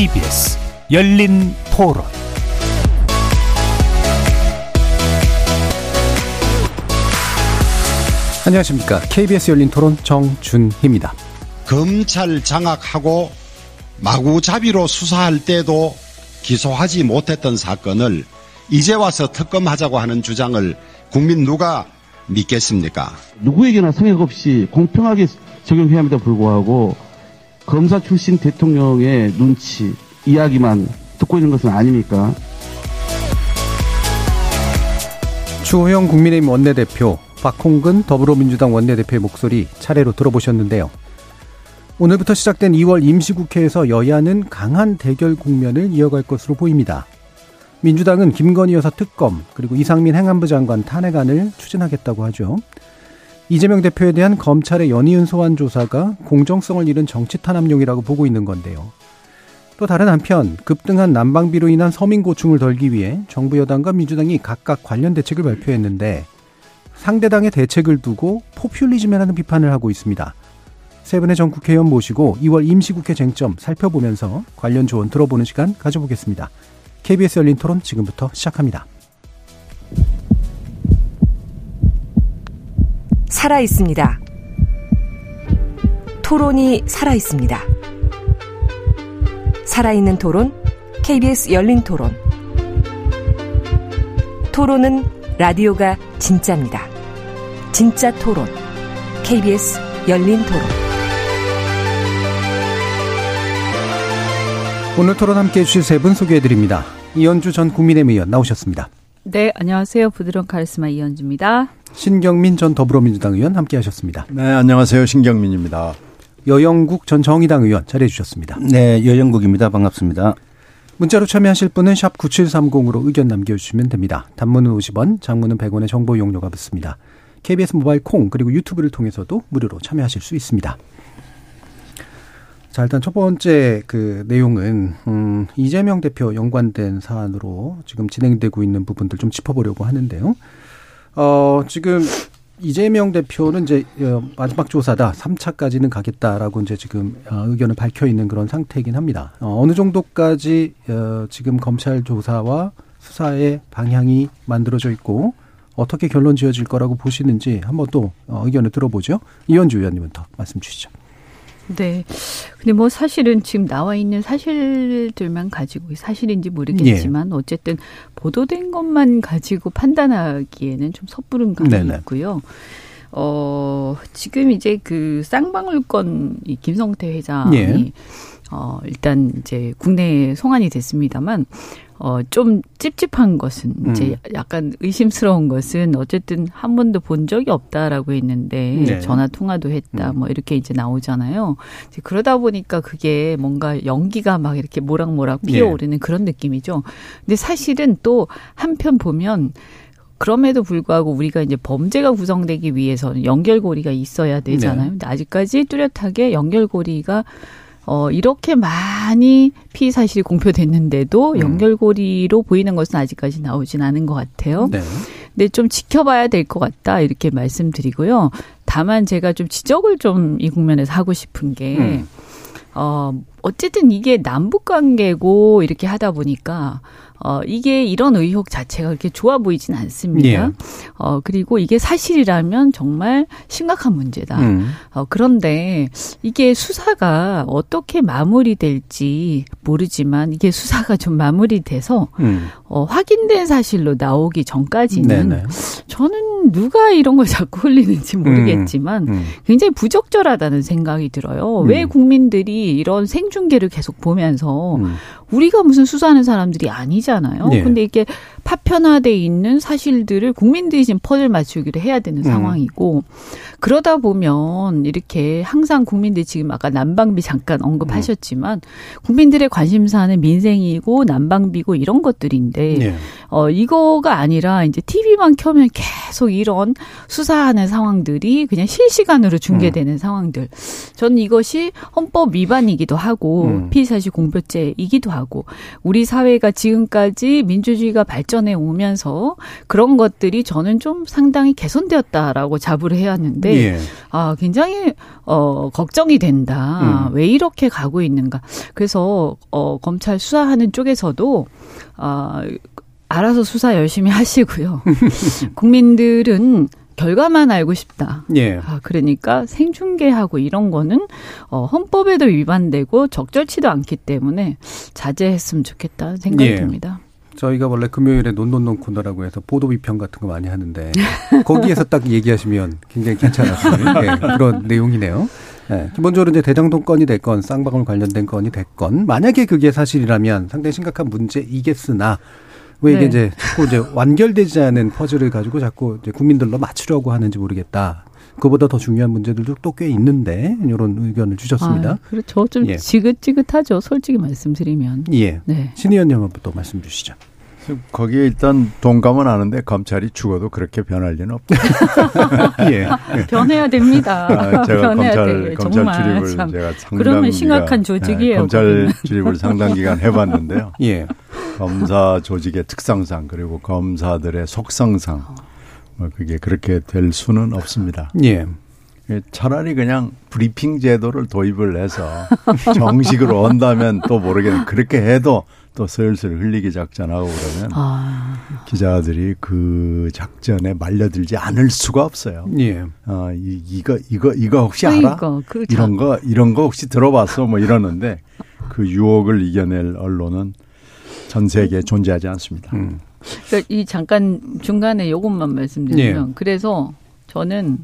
KBS 열린 토론 안녕하십니까. KBS 열린 토론 정준희입니다. 검찰 장악하고 마구잡이로 수사할 때도 기소하지 못했던 사건을 이제 와서 특검하자고 하는 주장을 국민 누가 믿겠습니까? 누구에게나 성역 없이 공평하게 적용해야 합니다 불구하고 검사 출신 대통령의 눈치, 이야기만 듣고 있는 것은 아닙니까? 주호영 국민의힘 원내대표, 박홍근 더불어민주당 원내대표의 목소리 차례로 들어보셨는데요. 오늘부터 시작된 2월 임시국회에서 여야는 강한 대결 국면을 이어갈 것으로 보입니다. 민주당은 김건희 여사 특검 그리고 이상민 행안부 장관 탄핵안을 추진하겠다고 하죠. 이재명 대표에 대한 검찰의 연이은 소환 조사가 공정성을 잃은 정치 탄압용이라고 보고 있는 건데요. 또 다른 한편 급등한 난방비로 인한 서민 고충을 덜기 위해 정부 여당과 민주당이 각각 관련 대책을 발표했는데 상대당의 대책을 두고 포퓰리즘이라는 비판을 하고 있습니다. 세 분의 전 국회의원 모시고 2월 임시국회 쟁점 살펴보면서 관련 조언 들어보는 시간 가져보겠습니다. KBS 열린 토론 지금부터 시작합니다. 살아 있습니다. 토론이 살아 있습니다. 살아있는 토론, KBS 열린 토론. 토론은 라디오가 진짜입니다. 진짜 토론, KBS 열린 토론. 오늘 토론 함께 해주실 세 분 소개해드립니다. 이현주 전 국민의힘 의원 나오셨습니다. 네, 안녕하세요. 부드러운 카리스마 이현주입니다. 신경민 전 더불어민주당 의원 함께 하셨습니다. 네, 안녕하세요. 신경민입니다. 여영국 전 정의당 의원 자리해 주셨습니다. 네, 여영국입니다. 반갑습니다. 문자로 참여하실 분은 샵 9730으로 의견 남겨주시면 됩니다. 단문은 50원, 장문은 100원의 정보 용료가 붙습니다. KBS 모바일 콩 그리고 유튜브를 통해서도 무료로 참여하실 수 있습니다. 자, 일단 첫 번째 그 내용은 음, 이재명 대표 연관된 사안으로 지금 진행되고 있는 부분들 좀 짚어보려고 하는데요. 어, 지금 이재명 대표는 이제 어, 마지막 조사다. 3차까지는 가겠다라고 이제 지금 어, 의견을 밝혀 있는 그런 상태이긴 합니다. 어, 어느 정도까지 지금 검찰 조사와 수사의 방향이 만들어져 있고 어떻게 결론 지어질 거라고 보시는지 한번 또 의견을 들어보죠. 이현주 의원님부터 말씀 주시죠. 네. 근데 뭐 사실은 지금 나와 있는 사실들만 가지고 사실인지 모르겠지만 예. 어쨌든 보도된 것만 가지고 판단하기에는 좀 섣부른 감이 네네. 있고요. 어, 지금 이제 그 쌍방울권 이 김성태 회장이 예. 어, 일단 이제 국내에 송환이 됐습니다만 어, 좀 찝찝한 것은 음. 이제 약간 의심스러운 것은 어쨌든 한 번도 본 적이 없다라고 했는데 네. 전화 통화도 했다 음. 뭐 이렇게 이제 나오잖아요. 이제 그러다 보니까 그게 뭔가 연기가 막 이렇게 모락모락 피어오르는 네. 그런 느낌이죠. 근데 사실은 또 한편 보면 그럼에도 불구하고 우리가 이제 범죄가 구성되기 위해서는 연결고리가 있어야 되잖아요. 네. 근데 아직까지 뚜렷하게 연결고리가 어, 이렇게 많이 피의 사실이 공표됐는데도 음. 연결고리로 보이는 것은 아직까지 나오진 않은 것 같아요. 네. 근데 좀 지켜봐야 될 것 같다 이렇게 말씀드리고요. 다만 제가 좀 지적을 좀 이 국면에서 하고 싶은 게 음. 어, 어쨌든 이게 남북 관계고 이렇게 하다 보니까 어, 이게 이런 의혹 자체가 그렇게 좋아 보이진 않습니다. 예. 어, 그리고 이게 사실이라면 정말 심각한 문제다. 음. 어, 그런데 이게 수사가 어떻게 마무리될지 모르지만 이게 수사가 좀 마무리돼서 음. 어, 확인된 사실로 나오기 전까지는 네네. 저는 누가 이런 걸 자꾸 흘리는지 모르겠지만 음. 음. 굉장히 부적절하다는 생각이 들어요. 왜 음. 국민들이 이런 생중계를 계속 보면서 음. 우리가 무슨 수사하는 사람들이 아니잖아요. 네. 근데 이게 파편화돼 있는 사실들을 국민들이 지금 퍼즐 맞추기로 해야 되는 음. 상황이고 그러다 보면 이렇게 항상 국민들이 지금 아까 난방비 잠깐 언급하셨지만 음. 국민들의 관심사는 민생이고 난방비고 이런 것들인데 네. 어 이거가 아니라 이제 TV만 켜면 계속 이런 수사하는 상황들이 그냥 실시간으로 중계되는 음. 상황들. 저는 이것이 헌법 위반이기도 하고 음. 피의사실 공표죄이기도 하고 우리 사회가 지금까지 민주주의가 발전 정권에 오면서 그런 것들이 저는 좀 상당히 개선되었다라고 자부를 해야 하는데 예. 아 굉장히 어 걱정이 된다. 음. 왜 이렇게 가고 있는가? 그래서 어 검찰 수사하는 쪽에서도 아 알아서 수사 열심히 하시고요. 국민들은 결과만 알고 싶다. 예. 아, 그러니까 생중계하고 이런 거는 어, 헌법에도 위반되고 적절치도 않기 때문에 자제했으면 좋겠다 생각이 예. 듭니다. 저희가 원래 금요일에 논논논 코너라고 해서 보도 비평 같은 거 많이 하는데 거기에서 딱 얘기하시면 굉장히 괜찮았어요. 예, 그런 내용이네요. 예, 기본적으로 이제 대장동 건이 됐건 쌍방울 관련된 건이 됐건 만약에 그게 사실이라면 상당히 심각한 문제이겠으나 왜 이게 네. 이제 자꾸 이제 완결되지 않은 퍼즐을 가지고 자꾸 이제 국민들로 맞추려고 하는지 모르겠다. 그보다 더 중요한 문제들도 또 꽤 있는데 이런 의견을 주셨습니다. 아, 그렇죠. 좀 예. 지긋지긋하죠. 솔직히 말씀드리면. 예. 네. 신 의원님부터 말씀 주시죠. 거기에 일단 동감은 하는데 검찰이 죽어도 그렇게 변할 리는 없다. 예. 변해야 됩니다. 아, 제가 검찰 돼요. 검찰 출입을 참. 제가 상당 그러면 심각한 조직이에요. 네, 검찰 출입을 상당 기간 해봤는데요. 예. 검사 조직의 특성상 그리고 검사들의 속성상 뭐 그게 그렇게 될 수는 없습니다. 예. 예. 차라리 그냥 브리핑 제도를 도입을 해서 정식으로 온다면 또 모르겠는데 그렇게 해도 또 슬슬 흘리기 작전하고 그러면 아. 기자들이 그 작전에 말려들지 않을 수가 없어요. 예. 어, 이, 이거 이거 이거 혹시 알아? 그 이런 거 이런 거 혹시 들어봤어? 뭐 이러는데 그 유혹을 이겨낼 언론은 전 세계에 존재하지 않습니다. 음. 그러니까 이 잠깐 중간에 요것만 말씀드리면 예. 그래서 저는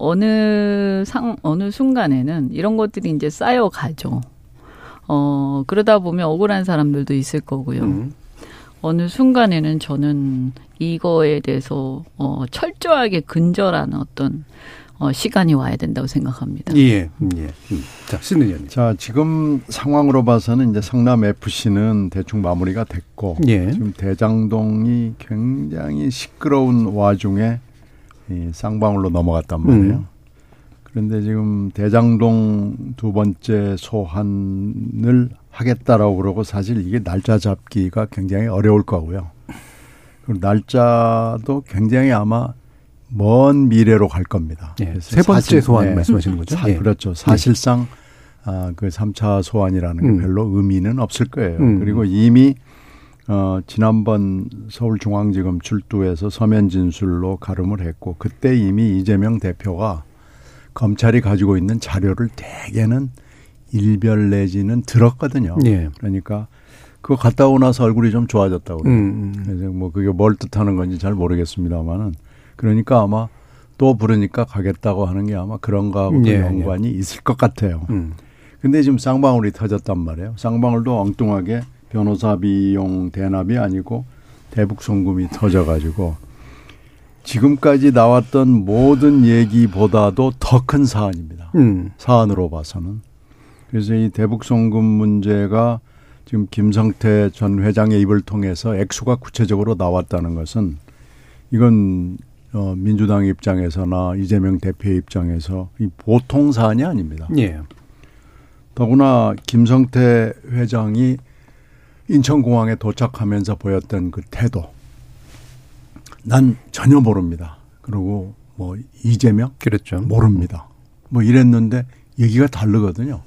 어느 상 어느 순간에는 이런 것들이 이제 쌓여 가죠. 어, 그러다 보면 억울한 사람들도 있을 거고요. 음. 어느 순간에는 저는 이거에 대해서 어, 철저하게 근절하는 어떤 어, 시간이 와야 된다고 생각합니다. 예, 음, 예. 음. 자, 신의원 자, 지금 상황으로 봐서는 이제 성남 FC는 대충 마무리가 됐고, 예. 지금 대장동이 굉장히 시끄러운 와중에 이 쌍방울로 넘어갔단 말이에요. 음. 그런데 지금 대장동 두 번째 소환을 하겠다라고 그러고 사실 이게 날짜 잡기가 굉장히 어려울 거고요. 그 날짜도 굉장히 아마 먼 미래로 갈 겁니다. 네, 세 번째 사실, 소환 네, 말씀하시는 거죠? 사, 네. 그렇죠. 사실상 아, 그 3차 소환이라는 게 음. 별로 의미는 없을 거예요. 음. 그리고 이미 어, 지난번 서울중앙지검 출두해서 서면 진술로 가름을 했고 그때 이미 이재명 대표가 검찰이 가지고 있는 자료를 대개는 일별 내지는 들었거든요. 예. 그러니까 그거 갔다 오고 나서 얼굴이 좀 좋아졌다고 그래요. 음, 음. 그래서 뭐 그게 뭘 뜻하는 건지 잘 모르겠습니다만은 그러니까 아마 또 부르니까 가겠다고 하는 게 아마 그런 거하고 예, 연관이 예. 있을 것 같아요. 음. 근데 지금 쌍방울이 터졌단 말이에요. 쌍방울도 엉뚱하게 변호사 비용 대납이 아니고 대북 송금이 터져가지고 지금까지 나왔던 모든 얘기보다도 더 큰 사안입니다. 음. 사안으로 봐서는. 그래서 이 대북 송금 문제가 지금 김성태 전 회장의 입을 통해서 액수가 구체적으로 나왔다는 것은 이건 어 민주당 입장에서나 이재명 대표 입장에서 이 보통 사안이 아닙니다. 예. 더구나 김성태 회장이 인천공항에 도착하면서 보였던 그 태도 난 전혀 모릅니다. 그리고 뭐 이재명 그랬죠. 모릅니다. 뭐 이랬는데 얘기가 다르거든요.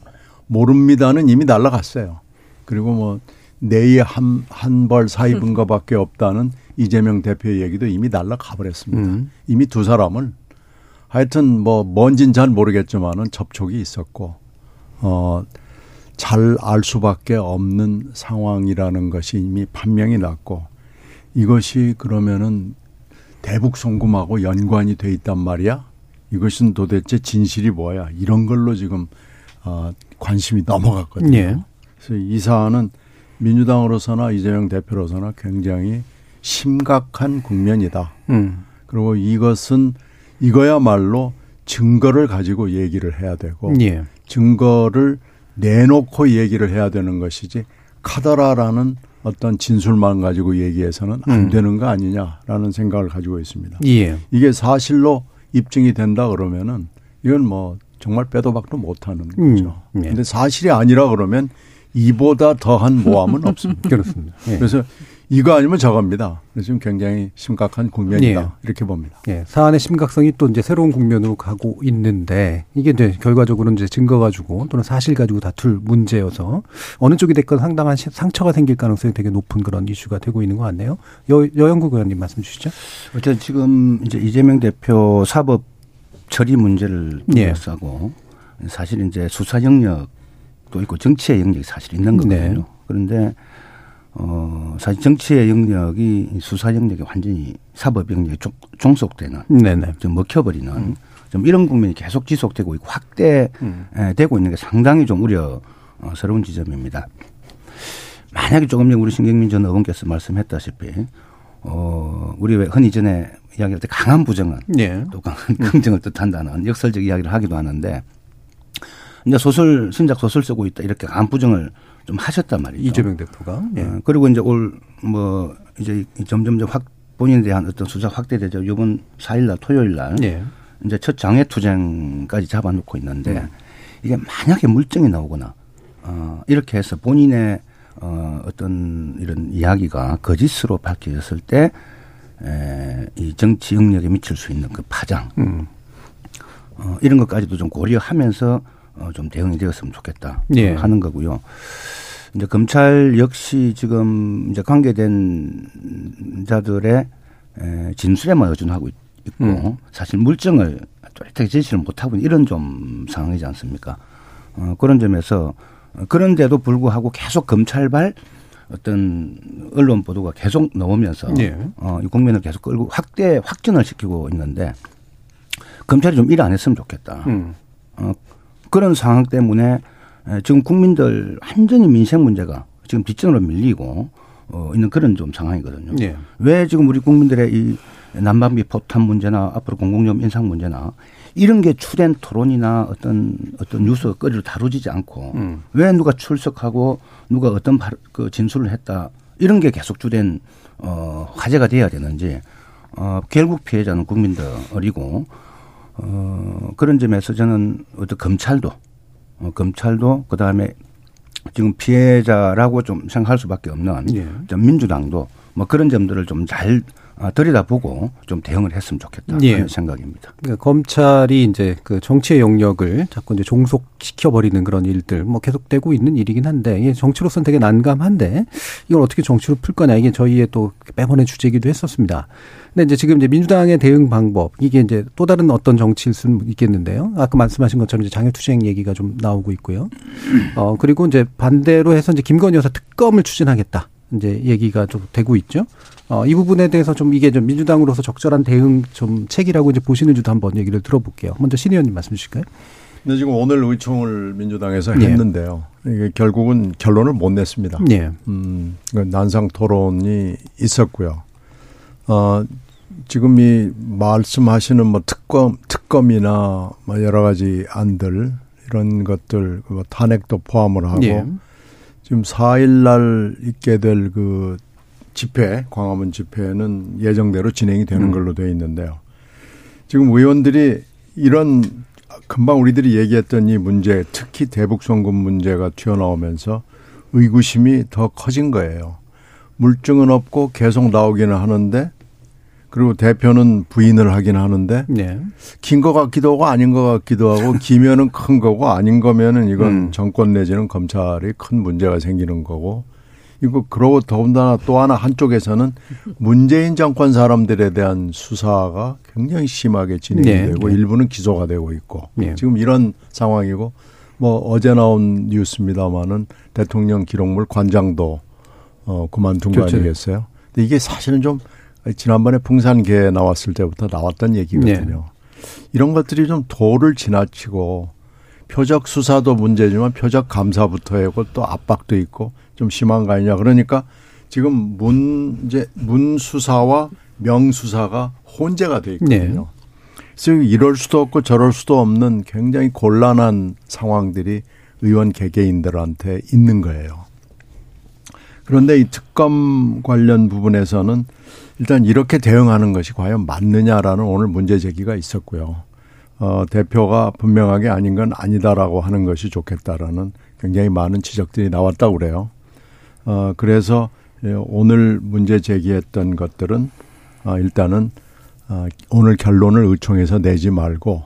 모릅니다는 이미 날라갔어요. 그리고 뭐 내에 한한 벌 사입은 거밖에 없다는 이재명 대표의 얘기도 이미 날라가 버렸습니다. 음. 이미 두 사람은 하여튼 뭐 뭔진 잘 모르겠지만은 접촉이 있었고 어 잘 알 수밖에 없는 상황이라는 것이 이미 판명이 났고 이것이 그러면은 대북 송금하고 연관이 돼 있단 말이야. 이것은 도대체 진실이 뭐야? 이런 걸로 지금 어, 관심이 넘어갔거든요. 예. 그래서 이 사안은 민주당으로서나 이재명 대표로서나 굉장히 심각한 국면이다. 음. 그리고 이것은 이거야말로 증거를 가지고 얘기를 해야 되고 예. 증거를 내놓고 얘기를 해야 되는 것이지 카더라라는 어떤 진술만 가지고 얘기해서는 안 음. 되는 거 아니냐라는 생각을 가지고 있습니다. 예. 이게 사실로 입증이 된다 그러면은 이건 뭐 정말 빼도 박도 못 하는 음. 거죠. 음. 예. 근데 사실이 아니라 그러면 이보다 더한 모함은 없습니다. 그렇습니다. 예. 그래서 이거 아니면 저겁니다. 지금 굉장히 심각한 국면이다. 예. 이렇게 봅니다. 예. 사안의 심각성이 또 이제 새로운 국면으로 가고 있는데 이게 이제 결과적으로는 이제 증거 가지고 또는 사실 가지고 다툴 문제여서 어느 쪽이 됐건 상당한 상처가 생길 가능성이 되게 높은 그런 이슈가 되고 있는 것 같네요. 여, 여영국 의원님 말씀 주시죠. 어쨌든 지금 이제 이재명 대표 사법 처리 문제를 둘러싸고 예. 사실 이제 수사 영역도 있고 정치의 영역이 사실 있는 거거든요. 네. 그런데 어, 사실 정치의 영역이 수사 영역이 완전히 사법 영역에 종속되는 네네. 좀 먹혀버리는 음. 좀 이런 국면이 계속 지속되고 있고 확대되고 음. 있는 게 상당히 좀 우려스러운 지점입니다. 만약에 조금 전에 우리 신경민 전 의원께서 말씀했다시피 어, 우리 왜 흔히 전에 이야기할 때 강한 부정은 예. 또 강한 긍정을 뜻한다는 역설적 이야기를 하기도 하는데 이제 소설 신작 소설 쓰고 있다 이렇게 강한 부정을 좀 하셨단 말이죠. 이재명 대표가. 예. 어, 그리고 이제 올 뭐 이제 점점점 확 본인에 대한 어떤 수사 확대되죠. 이번 4일날 토요일날 예. 이제 첫 장외 투쟁까지 잡아놓고 있는데 음. 이게 만약에 물증이 나오거나 어 이렇게 해서 본인의 어 어떤 이런 이야기가 거짓으로 밝혀졌을 때 에, 이 정치 영역에 미칠 수 있는 그 파장 음. 어, 이런 것까지도 좀 고려하면서 어, 좀 대응이 되었으면 좋겠다 예. 하는 거고요. 이제 검찰 역시 지금 이제 관계된 자들의 에, 진술에만 의존하고 있고 음. 사실 물증을 뚜렷하게 제시를 못하고 이런 좀 상황이지 않습니까? 어, 그런 점에서 그런데도 불구하고 계속 검찰발 어떤 언론 보도가 계속 나오면서 예. 어, 이 국면을 계속 끌고 확대 확전을 시키고 있는데 검찰이 좀 일 안 했으면 좋겠다. 음. 어, 그런 상황 때문에 지금 국민들 완전히 민생 문제가 지금 뒷전으로 밀리고 어, 있는 그런 좀 상황이거든요. 예. 왜 지금 우리 국민들의 이 난방비 포탄 문제나 앞으로 공공요금 인상 문제나 이런 게 주된 토론이나 어떤 어떤 뉴스 거리로 다루지지 않고 음. 왜 누가 출석하고 누가 어떤 그 진술을 했다 이런 게 계속 주된 어 화제가 돼야 되는지 어 결국 피해자는 국민들이고 어, 그런 점에서 저는 어떤 검찰도, 어, 검찰도 그 다음에 지금 피해자라고 좀 생각할 수밖에 없는 예. 민주당도 뭐 그런 점들을 좀잘 아, 들여다보고 좀 대응을 했으면 좋겠다 예. 하는 생각입니다. 그러니까 검찰이 이제 그 정치의 영역을 자꾸 이제 종속시켜 버리는 그런 일들 뭐 계속되고 있는 일이긴 한데 이게 정치로서는 되게 난감한데 이걸 어떻게 정치로 풀 거냐 이게 저희의 또 매번의 주제이기도 했었습니다. 근데 이제 지금 이제 민주당의 대응 방법 이게 이제 또 다른 어떤 정치일 수는 있겠는데요. 아까 말씀하신 것처럼 이제 장애투쟁 얘기가 좀 나오고 있고요. 어 그리고 이제 반대로 해서 이제 김건희 여사 특검을 추진하겠다. 이제 얘기가 좀 되고 있죠. 어, 이 부분에 대해서 좀 이게 좀 민주당으로서 적절한 대응 좀 책이라고 이제 보시는지도 한번 얘기를 들어볼게요. 먼저 신 의원님 말씀 주실까요? 네, 지금 오늘 의총을 민주당에서 예. 했는데요. 이게 결국은 결론을 못 냈습니다. 예. 음, 그 난상 토론이 있었고요. 어, 지금 이 말씀하시는 뭐 특검, 특검이나 뭐 여러 가지 안들 이런 것들, 그 탄핵도 포함을 하고 예. 지금 4일 날 있게 될 그 집회, 광화문 집회는 예정대로 진행이 되는 음. 걸로 되어 있는데요. 지금 의원들이 이런 금방 우리들이 얘기했던 이 문제, 특히 대북송금 문제가 튀어나오면서 의구심이 더 커진 거예요. 물증은 없고 계속 나오기는 하는데 그리고 대표는 부인을 하긴 하는데 네. 긴것 같기도 하고 아닌 것 같기도 하고 기면은 큰 거고 아닌 거면은 이건 음. 정권 내지는 검찰이 큰 문제가 생기는 거고 이거 그러고 더군다나 또 하나 한쪽에서는 문재인 정권 사람들에 대한 수사가 굉장히 심하게 진행이 네. 되고 네. 일부는 기소가 되고 있고 네. 지금 이런 상황이고 뭐 어제 나온 뉴스입니다마는 대통령 기록물 관장도 어 그만둔 거. 아니겠어요? 근데 이게 사실은 좀 지난번에 풍산계 나왔을 때부터 나왔던 얘기거든요. 네. 이런 것들이 좀 도를 지나치고 표적 수사도 문제지만 표적 감사부터 하고 또 압박도 있고 좀 심한 거 아니냐. 그러니까 지금 문제 문수사와 명수사가 혼재가 돼 있거든요. 네. 그래서 이럴 수도 없고 저럴 수도 없는 굉장히 곤란한 상황들이 의원 개개인들한테 있는 거예요. 그런데 이 특검 관련 부분에서는 일단 이렇게 대응하는 것이 과연 맞느냐라는 오늘 문제 제기가 있었고요. 어, 대표가 분명하게 아닌 건 아니다라고 하는 것이 좋겠다라는 굉장히 많은 지적들이 나왔다고 그래요. 어, 그래서 예, 오늘 문제 제기했던 것들은 어, 일단은 어, 오늘 결론을 의총에서 내지 말고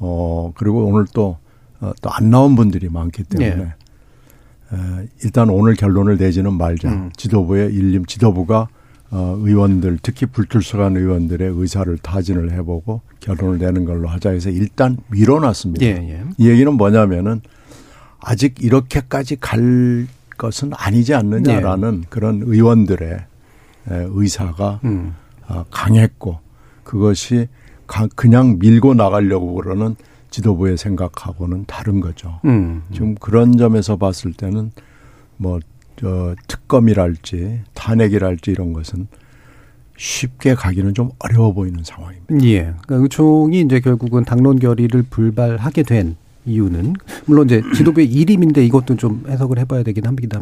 어, 그리고 오늘 또, 어, 또 안 나온 분들이 많기 때문에 네. 에, 일단 오늘 결론을 내지는 말자. 음. 지도부의 일림, 지도부가 어, 의원들, 특히 불출석한 의원들의 의사를 타진을 해보고 결론을 내는 걸로 하자 해서 일단 밀어놨습니다. 예, 예. 이 얘기는 뭐냐면은 아직 이렇게까지 갈 것은 아니지 않느냐라는 네. 그런 의원들의 의사가 음. 아, 강했고 그것이 그냥 밀고 나가려고 그러는 지도부의 생각하고는 다른 거죠. 음. 지금 그런 점에서 봤을 때는 뭐, 저, 특검이랄지 탄핵이랄지 이런 것은 쉽게 가기는 좀 어려워 보이는 상황입니다. 예. 그러니까 의총이 이제 결국은 당론 결의를 불발하게 된 이유는 물론 이제 지도부의 일임인데 이것도 좀 해석을 해봐야 되긴 합니다.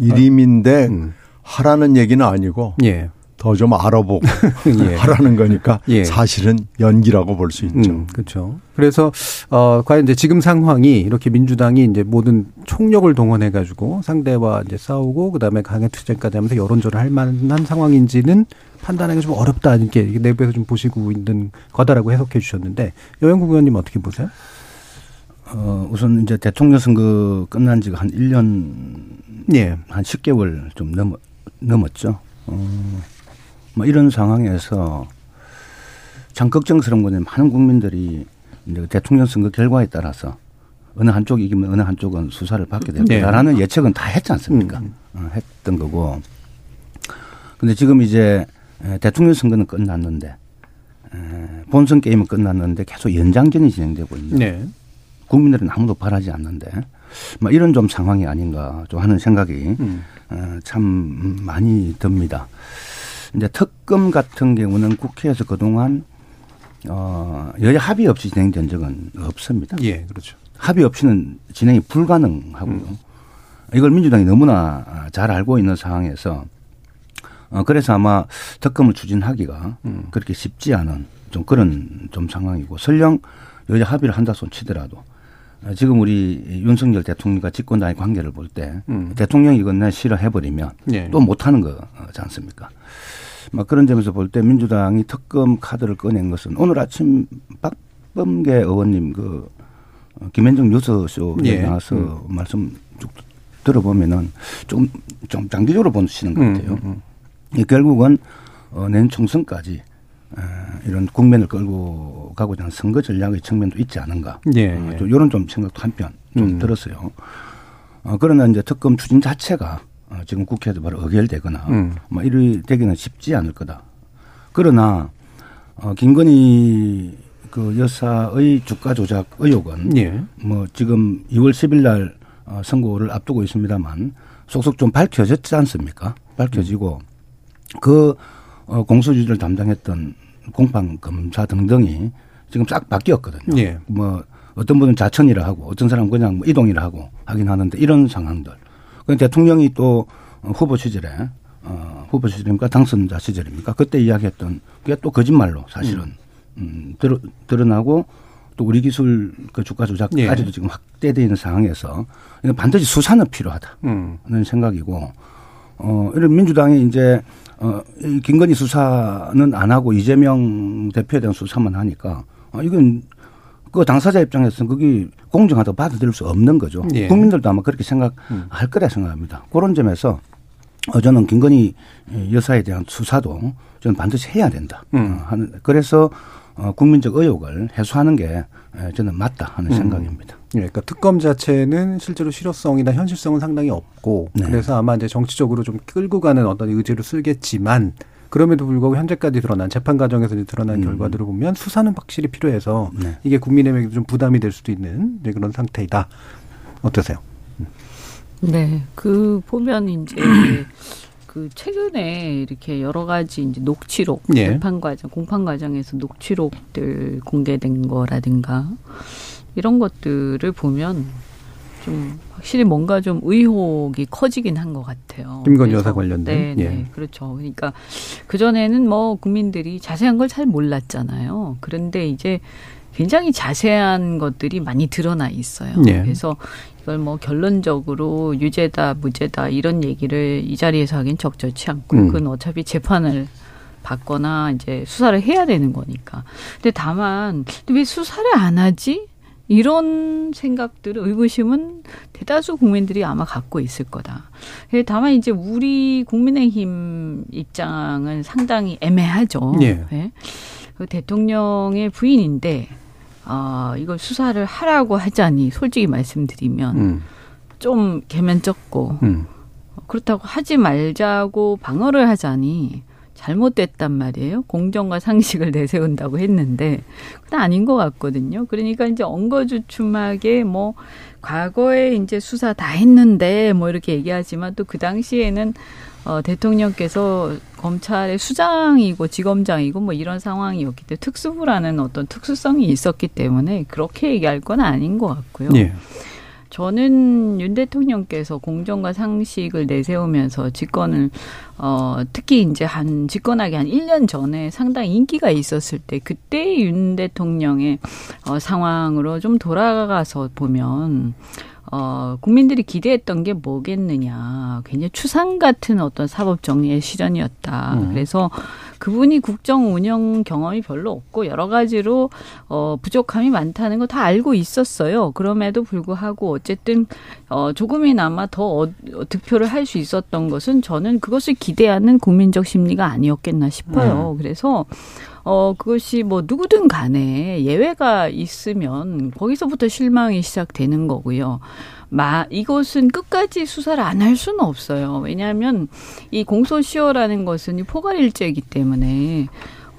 일임인데 음. 하라는 얘기는 아니고 예. 더 좀 알아보고 예. 하라는 거니까 예. 사실은 연기라고 볼 수 있죠. 음, 그렇죠. 그래서 어 과연 이제 지금 상황이 이렇게 민주당이 이제 모든 총력을 동원해 가지고 상대와 이제 싸우고 그다음에 강해 투쟁까지 하면서 여론전을 할 만한 상황인지는 판단하기 좀 어렵다 이렇게 내부에서 좀 보시고 있는 거다라고 해석해 주셨는데 여영국 의원님 어떻게 보세요? 어, 우선 이제 대통령 선거 끝난 지가 한 1년, 예. 한 10개월 좀 넘, 넘었죠. 어, 뭐 이런 상황에서 참 걱정스러운 거는 많은 국민들이 이제 대통령 선거 결과에 따라서 어느 한쪽이 이기면 어느 한쪽은 수사를 받게 될 네. 네. 예측은 다 했지 않습니까? 음. 어, 했던 거고. 근데 지금 이제 대통령 선거는 끝났는데 본선 게임은 끝났는데 계속 연장전이 진행되고 있는 네. 국민들은 아무도 바라지 않는데 뭐 이런 좀 상황이 아닌가 좀 하는 생각이 음. 어, 참 많이 듭니다. 이제 특검 같은 경우는 국회에서 그동안 어, 여야 합의 없이 진행된 적은 없습니다. 예, 그렇죠. 합의 없이는 진행이 불가능하고요. 음. 이걸 민주당이 너무나 잘 알고 있는 상황에서 어, 그래서 아마 특검을 추진하기가 음. 그렇게 쉽지 않은 좀 그런 좀 상황이고 설령 여야 합의를 한다 손 치더라도 어, 지금 우리 윤석열 대통령과 집권당의 관계를 볼때 음. 대통령이 내 싫어해버리면 예. 또 못하는 거지 않습니까? 막 그런 점에서 볼 때 민주당이 특검 카드를 꺼낸 것은 오늘 아침 박범계 의원님 그 어, 김현정 뉴스쇼에 예. 나와서 음. 말씀 쭉 들어보면은 좀, 좀 장기적으로 보시는 것 음, 같아요. 음, 음. 결국은 어, 내년 총선까지 이런 국면을 끌고 가고자 하는 선거 전략의 측면도 있지 않은가. 예, 어, 예. 좀 이런 좀 생각도 한편 좀 음. 들었어요. 어, 그러나 이제 특검 추진 자체가 어, 지금 국회에서 바로 의결되거나 음. 뭐 이리 되기는 쉽지 않을 거다. 그러나 어, 김건희 그 여사의 주가 조작 의혹은 예. 뭐 지금 2월 10일 날 어, 선고를 앞두고 있습니다만 속속 좀 밝혀졌지 않습니까? 밝혀지고 그 어, 공소주의를 담당했던 공판 검사 등등이 지금 싹 바뀌었거든요. 예. 뭐 어떤 분은 자천이라 하고 어떤 사람은 그냥 뭐 이동이라 하고 하긴 하는데 이런 상황들. 그 대통령이 또 후보 시절에 어, 후보 시절입니까 당선자 시절입니까 그때 이야기했던 그게 또 거짓말로 사실은 음, 음 드러, 드러나고 또 우리 기술 그 주가 조작까지도 예. 지금 확대되어 있는 상황에서 반드시 수사는 필요하다는 음. 생각이고 어 이런 민주당이 이제 어, 이 김건희 수사는 안 하고 이재명 대표에 대한 수사만 하니까 어, 이건 그 당사자 입장에서는 그게 공정하다고 받아들일 수 없는 거죠. 예. 국민들도 아마 그렇게 생각할 음. 거라 생각합니다. 그런 점에서 어, 저는 김건희 여사에 대한 수사도 저는 반드시 해야 된다. 음. 어, 하는 그래서 어, 국민적 의혹을 해소하는 게 저는 맞다 하는 음. 생각입니다. 예, 그러니까 특검 자체는 실제로 실효성이나 현실성은 상당히 없고 네. 그래서 아마 이제 정치적으로 좀 끌고 가는 어떤 의지를 쓰겠지만 그럼에도 불구하고 현재까지 드러난 재판 과정에서 드러난 음. 결과들을 보면 수사는 확실히 필요해서 네. 이게 국민에게 좀 부담이 될 수도 있는 그런 상태이다. 어떠세요? 네, 그 보면 이제 그 최근에 이렇게 여러 가지 이제 녹취록 예. 재판 과정, 공판 과정에서 녹취록들 공개된 거라든가 이런 것들을 보면 좀 확실히 뭔가 좀 의혹이 커지긴 한 것 같아요. 김건 여사 관련된. 네, 네, 예. 그렇죠. 그러니까 그 전에는 뭐 국민들이 자세한 걸 잘 몰랐잖아요. 그런데 이제 굉장히 자세한 것들이 많이 드러나 있어요. 예. 그래서 이걸 뭐 결론적으로 유죄다 무죄다 이런 얘기를 이 자리에서 하긴 적절치 않고 음. 그건 어차피 재판을 받거나 이제 수사를 해야 되는 거니까. 근데 다만 왜 수사를 안 하지? 이런 생각들을 의구심은 대다수 국민들이 아마 갖고 있을 거다. 다만 이제 우리 국민의힘 입장은 상당히 애매하죠. 예. 네. 그 대통령의 부인인데 아 이걸 수사를 하라고 하자니 솔직히 말씀드리면 음. 좀 개면쩍고 음. 그렇다고 하지 말자고 방어를 하자니 잘못됐단 말이에요. 공정과 상식을 내세운다고 했는데 그건 아닌 것 같거든요. 그러니까 이제 엉거주춤하게 뭐 과거에 이제 수사 다 했는데 뭐 이렇게 얘기하지만 또 그 당시에는 어, 대통령께서 검찰의 수장이고 지검장이고 뭐 이런 상황이었기 때문에 특수부라는 어떤 특수성이 있었기 때문에 그렇게 얘기할 건 아닌 것 같고요. 예. 저는 윤 대통령께서 공정과 상식을 내세우면서 집권을 어 특히 이제 한 집권하기 한 1년 전에 상당히 인기가 있었을 때 그때 윤 대통령의 어 상황으로 좀 돌아가서 보면 어, 국민들이 기대했던 게 뭐겠느냐. 굉장히 추상 같은 어떤 사법 정리의 실현이었다. 음. 그래서 그분이 국정 운영 경험이 별로 없고 여러 가지로 어, 부족함이 많다는 거 다 알고 있었어요. 그럼에도 불구하고 어쨌든 어, 조금이나마 더 어, 득표를 할 수 있었던 것은 저는 그것을 기대하는 국민적 심리가 아니었겠나 싶어요. 음. 그래서 어, 그것이 뭐 누구든 간에 예외가 있으면 거기서부터 실망이 시작되는 거고요. 마, 이것은 끝까지 수사를 안 할 수는 없어요. 왜냐하면 이 공소시효라는 것은 포괄일제이기 때문에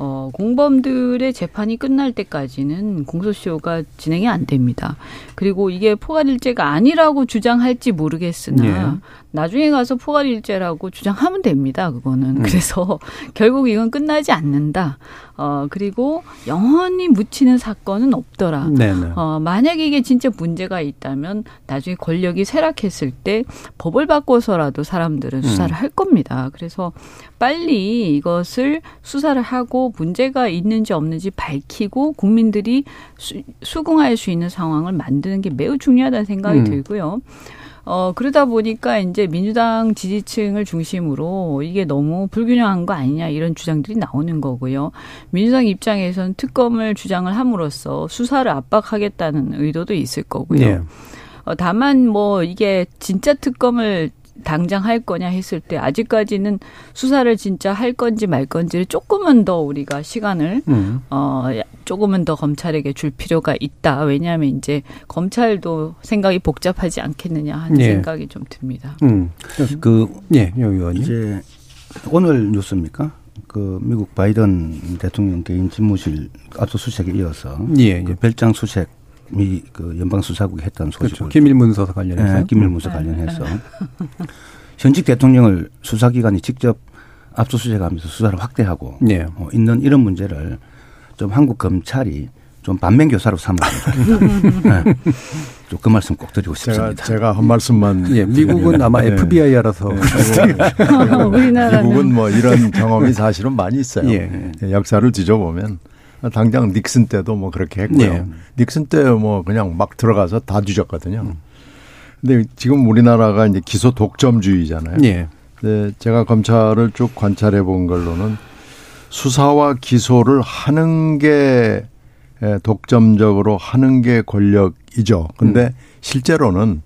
어, 공범들의 재판이 끝날 때까지는 공소시효가 진행이 안 됩니다. 그리고 이게 포괄일제가 아니라고 주장할지 모르겠으나 네. 나중에 가서 포괄일제라고 주장하면 됩니다. 그거는. 음. 그래서 결국 이건 끝나지 않는다. 어, 그리고 영원히 묻히는 사건은 없더라. 네네. 어, 만약에 이게 진짜 문제가 있다면 나중에 권력이 쇠락했을 때 법을 바꿔서라도 사람들은 수사를 음. 할 겁니다. 그래서 빨리 이것을 수사를 하고 문제가 있는지 없는지 밝히고 국민들이 수, 수긍할 수 있는 상황을 만드는 게 매우 중요하다는 생각이 음. 들고요. 어, 그러다 보니까 이제 민주당 지지층을 중심으로 이게 너무 불균형한 거 아니냐 이런 주장들이 나오는 거고요. 민주당 입장에서는 특검을 주장을 함으로써 수사를 압박하겠다는 의도도 있을 거고요. 네. 어, 다만 뭐 이게 진짜 특검을 당장 할 거냐 했을 때 아직까지는 수사를 진짜 할 건지 말 건지를 조금은 더 우리가 시간을 음. 어 조금은 더 검찰에게 줄 필요가 있다. 왜냐하면 이제 검찰도 생각이 복잡하지 않겠느냐 하는 예. 생각이 좀 듭니다. 음. 그 예, 의원님. 이제 오늘 뉴스입니까? 그 미국 바이든 대통령 개인 집무실 압수수색에 이어서 예, 그 예. 별장 수색 미 그 연방 수사국이 했다는 소식을 그렇죠. 기밀 문서 관련해서 네, 기밀 문서 관련해서 현직 대통령을 수사기관이 직접 압수수색하면서 수사를 확대하고 네. 어, 있는 이런 문제를 좀 한국 검찰이 좀 반면 교사로 삼아 네. 좀그 말씀 꼭 드리고 싶습니다. 제가, 제가 한 말씀만. 예, 미국은 아마 네. FBI라서. 우리나라 미국은 뭐 이런 경험이 사실은 많이 있어요. 예. 역사를 뒤져보면 당장 닉슨 때도 뭐 그렇게 했고요. 네. 닉슨 때 뭐 그냥 막 들어가서 다 뒤졌거든요. 음. 근데 지금 우리나라가 이제 기소 독점주의잖아요. 네. 근데 제가 검찰을 쭉 관찰해 본 걸로는 수사와 기소를 하는 게 독점적으로 하는 게 권력이죠. 근데 음. 실제로는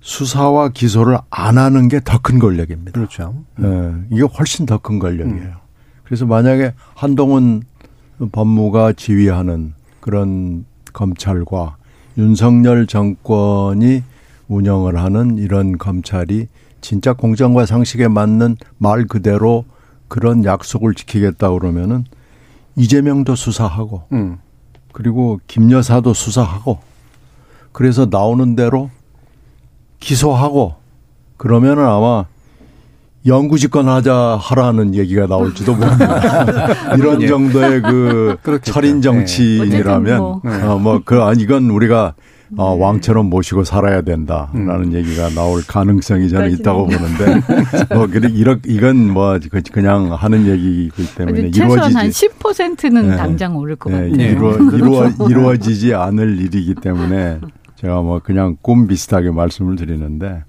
수사와 기소를 안 하는 게 더 큰 권력입니다. 그렇죠. 예, 이게 훨씬 더 큰 권력이에요. 음. 그래서 만약에 한동훈 법무가 지휘하는 그런 검찰과 윤석열 정권이 운영을 하는 이런 검찰이 진짜 공정과 상식에 맞는 말 그대로 그런 약속을 지키겠다 그러면은 이재명도 수사하고 음. 그리고 김 여사도 수사하고 그래서 나오는 대로 기소하고 그러면은 아마 영구 집권 하자 하라는 얘기가 나올지도 모릅니다. 이런 정도의 그 그렇겠죠. 철인 정치인이라면 네. 뭐. 어, 뭐그 아니 이건 우리가 어, 왕처럼 모시고 살아야 된다라는 음. 얘기가 나올 가능성이 저는 있다고 보는데 뭐 이런 이건 뭐 그냥 하는 얘기이기 때문에 이루어지지 한 10%는 네. 당장 오를 것 네, 같아요. 이루어, 이루어 이루어지지 않을 일이기 때문에 제가 뭐 그냥 꿈 비슷하게 말씀을 드리는데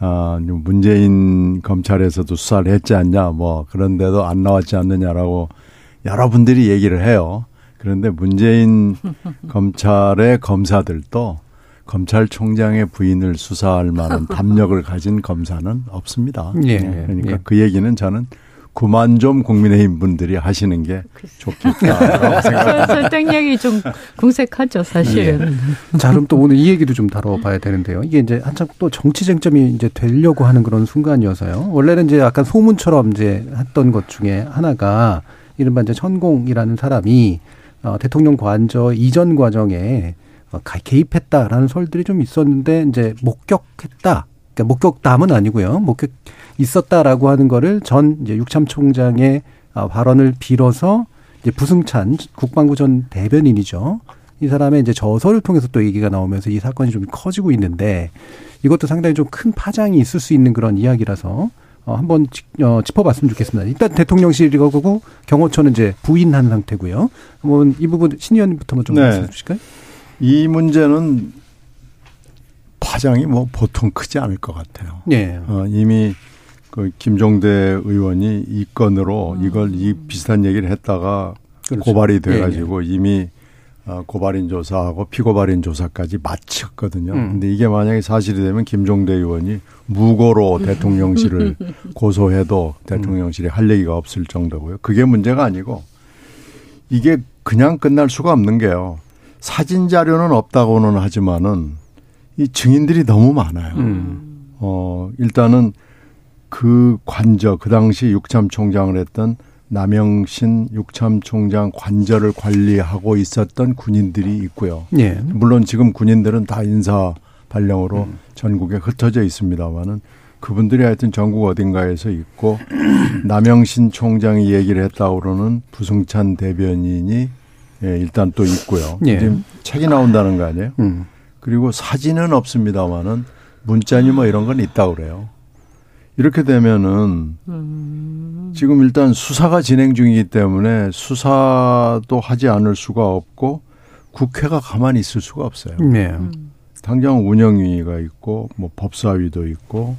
아, 문재인 검찰에서도 수사를 했지 않냐, 뭐, 그런데도 안 나왔지 않느냐라고 여러분들이 얘기를 해요. 그런데 문재인 검찰의 검사들도 검찰총장의 부인을 수사할 만한 담력을 가진 검사는 없습니다. 예. 그러니까 예. 그 얘기는 저는 그만 좀 국민의힘 분들이 하시는 게 좋겠다라고 생각합니다. 설득력이 좀 궁색하죠, 사실은. 예. 자, 그럼 또 오늘 이 얘기도 좀 다뤄봐야 되는데요. 이게 이제 한참 또 정치 쟁점이 이제 되려고 하는 그런 순간이어서요. 원래는 이제 약간 소문처럼 이제 했던 것 중에 하나가 이른바 이제 천공이라는 사람이 어, 대통령 관저 이전 과정에 어, 개입했다라는 설들이 좀 있었는데 이제 목격했다. 그러니까 목격담은 아니고요. 목격 있었다라고 하는 거를 전 이제 육참 총장의 어, 발언을 빌어서 이제 부승찬 국방부 전 대변인이죠. 이 사람의 이제 저서를 통해서 또 얘기가 나오면서 이 사건이 좀 커지고 있는데 이것도 상당히 좀 큰 파장이 있을 수 있는 그런 이야기라서 어, 한번 어, 짚어봤으면 좋겠습니다. 일단 대통령실이고 경호처는 이제 부인한 상태고요. 한번 이 부분 신 의원님부터 좀 네. 말씀해 주실까요? 이 문제는 파장이 뭐 보통 크지 않을 것 같아요. 네. 어, 이미 그 김종대 의원이 이 건으로 음. 이걸 이 비슷한 얘기를 했다가 그렇죠. 고발이 돼가지고 네, 네. 이미 어, 고발인 조사하고 피고발인 조사까지 마쳤거든요. 음. 근데 이게 만약에 사실이 되면 김종대 의원이 무고로 대통령실을 고소해도 대통령실이 할 얘기가 없을 정도고요. 그게 문제가 아니고 이게 그냥 끝날 수가 없는 게요. 사진 자료는 없다고는 하지만은 이 증인들이 너무 많아요. 음. 어, 일단은 그 관저, 그 당시 육참 총장을 했던 남영신 육참 총장 관절을 관리하고 있었던 군인들이 있고요. 예. 물론 지금 군인들은 다 인사 발령으로 음. 전국에 흩어져 있습니다만은 그분들이 하여튼 전국 어딘가에서 있고 남영신 총장이 얘기를 했다고 그러는 부승찬 대변인이 예, 일단 또 있고요. 예. 지금 책이 나온다는 거 아니에요? 음. 그리고 사진은 없습니다만은 문자니 뭐 이런 건 있다고 그래요. 이렇게 되면은 음. 지금 일단 수사가 진행 중이기 때문에 수사도 하지 않을 수가 없고 국회가 가만히 있을 수가 없어요. 네. 당장 운영위가 있고 뭐 법사위도 있고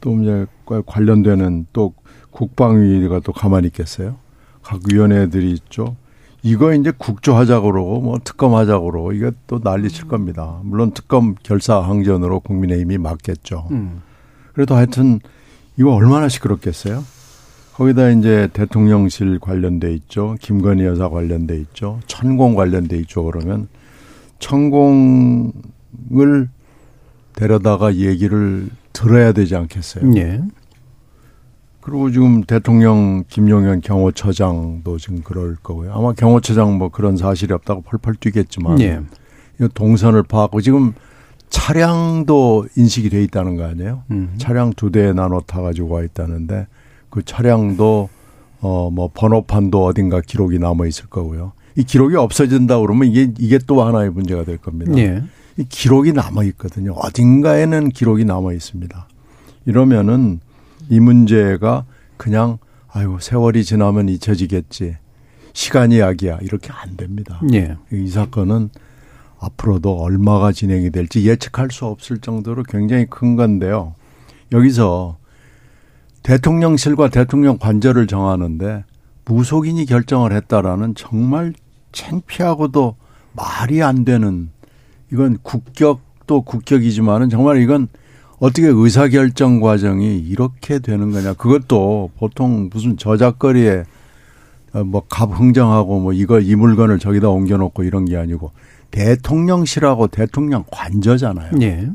또 이제 관련되는 또 국방위가 또 가만히 있겠어요. 각 위원회들이 있죠. 이거 이제 국조하자고 그러고 뭐 특검하자고 그러고 이게 또 난리 칠 겁니다. 물론 특검 결사 항전으로 국민의힘이 맞겠죠. 음. 그래도 하여튼 이거 얼마나 시끄럽겠어요? 거기다 이제 대통령실 관련돼 있죠. 김건희 여사 관련돼 있죠. 천공 관련돼 있죠. 그러면 천공을 데려다가 얘기를 들어야 되지 않겠어요? 예. 그리고 지금 대통령 김용현 경호처장도 지금 그럴 거고요. 아마 경호처장 뭐 그런 사실이 없다고 펄펄 뛰겠지만 예. 이 동선을 파악하고 지금 차량도 인식이 돼 있다는 거 아니에요? 음. 차량 두 대에 나눠 타 가지고 와 있다는데 그 차량도 어 뭐 번호판도 어딘가 기록이 남아 있을 거고요. 이 기록이 없어진다 그러면 이게 이게 또 하나의 문제가 될 겁니다. 예. 이 기록이 남아 있거든요. 어딘가에는 기록이 남아 있습니다. 이러면은 이 문제가 그냥 아이고 세월이 지나면 잊혀지겠지. 시간이 약이야. 이렇게 안 됩니다. 예. 이 사건은 앞으로도 얼마가 진행이 될지 예측할 수 없을 정도로 굉장히 큰 건데요. 여기서 대통령실과 대통령 관절을 정하는데 무속인이 결정을 했다라는 정말 창피하고도 말이 안 되는 이건 국격도 국격이지만은 정말 이건 어떻게 의사결정 과정이 이렇게 되는 거냐. 그것도 보통 무슨 저작거리에 뭐 갑 흥정하고 뭐 이거 이 물건을 저기다 옮겨놓고 이런 게 아니고 대통령실하고 대통령 관저잖아요. 예.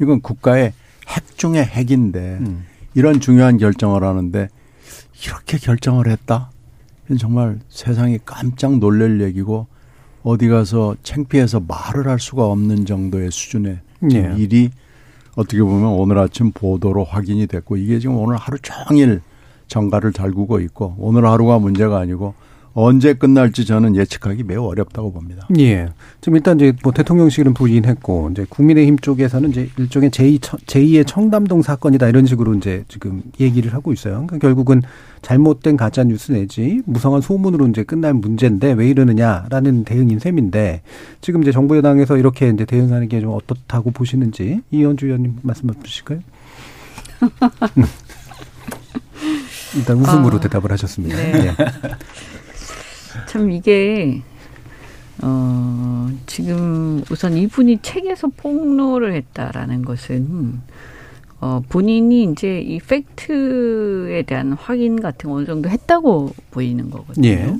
이건 국가의 핵 중의 핵인데 음. 이런 중요한 결정을 하는데 이렇게 결정을 했다? 정말 세상이 깜짝 놀랄 얘기고 어디 가서 창피해서 말을 할 수가 없는 정도의 수준의 예. 일이 어떻게 보면 오늘 아침 보도로 확인이 됐고 이게 지금 오늘 하루 종일 정가를 달구고 있고 오늘 하루가 문제가 아니고 언제 끝날지 저는 예측하기 매우 어렵다고 봅니다. 예. 지금 일단 이제 뭐 대통령실은 부인했고 이제 국민의힘 쪽에서는 이제 일종의 제2 제2의 청담동 사건이다 이런 식으로 이제 지금 얘기를 하고 있어요. 그러니까 결국은 잘못된 가짜 뉴스 내지 무성한 소문으로 이제 끝날 문제인데 왜 이러느냐라는 대응인 셈인데 지금 이제 정부 여당에서 이렇게 이제 대응하는 게 좀 어떻다고 보시는지 이현주 의원님 말씀 해주실까요? 일단 웃음으로 아, 대답을 하셨습니다. 네. 네. 참 이게 어 지금 우선 이분이 책에서 폭로를 했다라는 것은 어 본인이 이제 이 팩트에 대한 확인 같은 거 어느 정도 했다고 보이는 거거든요. 예.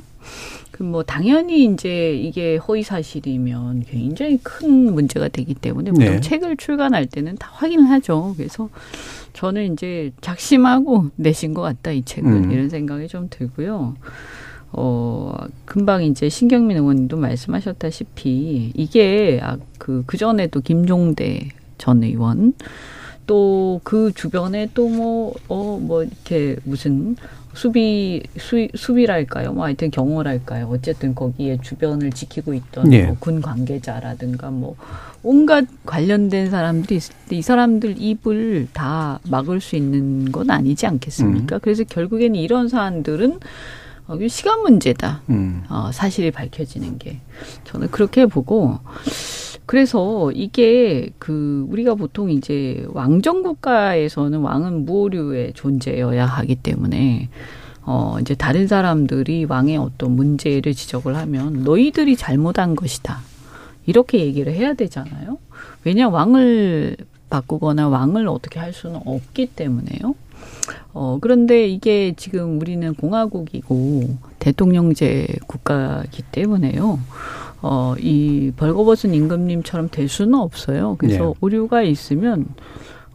그뭐 당연히 이제 이게 허위 사실이면 굉장히 큰 문제가 되기 때문에 보통 네. 책을 출간할 때는 다 확인을 하죠. 그래서 저는 이제 작심하고 내신 것 같다 이 책을 음. 이런 생각이 좀 들고요. 어, 금방 이제 신경민 의원님도 말씀하셨다시피 이게 아, 그, 그 전에도 김종대 전 의원 또 그 주변에 또 뭐, 어, 뭐 이렇게 무슨 수비, 수, 수비랄까요? 뭐 하여튼 경호랄까요? 어쨌든 거기에 주변을 지키고 있던 네. 뭐군 관계자라든가 뭐 온갖 관련된 사람들이 있을 때 이 사람들 입을 다 막을 수 있는 건 아니지 않겠습니까? 음. 그래서 결국에는 이런 사안들은 어, 시간 문제다. 음. 어, 사실이 밝혀지는 게. 저는 그렇게 보고, 그래서 이게 그, 우리가 보통 이제 왕정 국가에서는 왕은 무오류의 존재여야 하기 때문에, 어, 이제 다른 사람들이 왕의 어떤 문제를 지적을 하면 너희들이 잘못한 것이다. 이렇게 얘기를 해야 되잖아요. 왜냐, 왕을 바꾸거나 왕을 어떻게 할 수는 없기 때문에요. 어, 그런데 이게 지금 우리는 공화국이고 대통령제 국가이기 때문에요. 어, 이 벌거벗은 임금님처럼 될 수는 없어요. 그래서 네. 오류가 있으면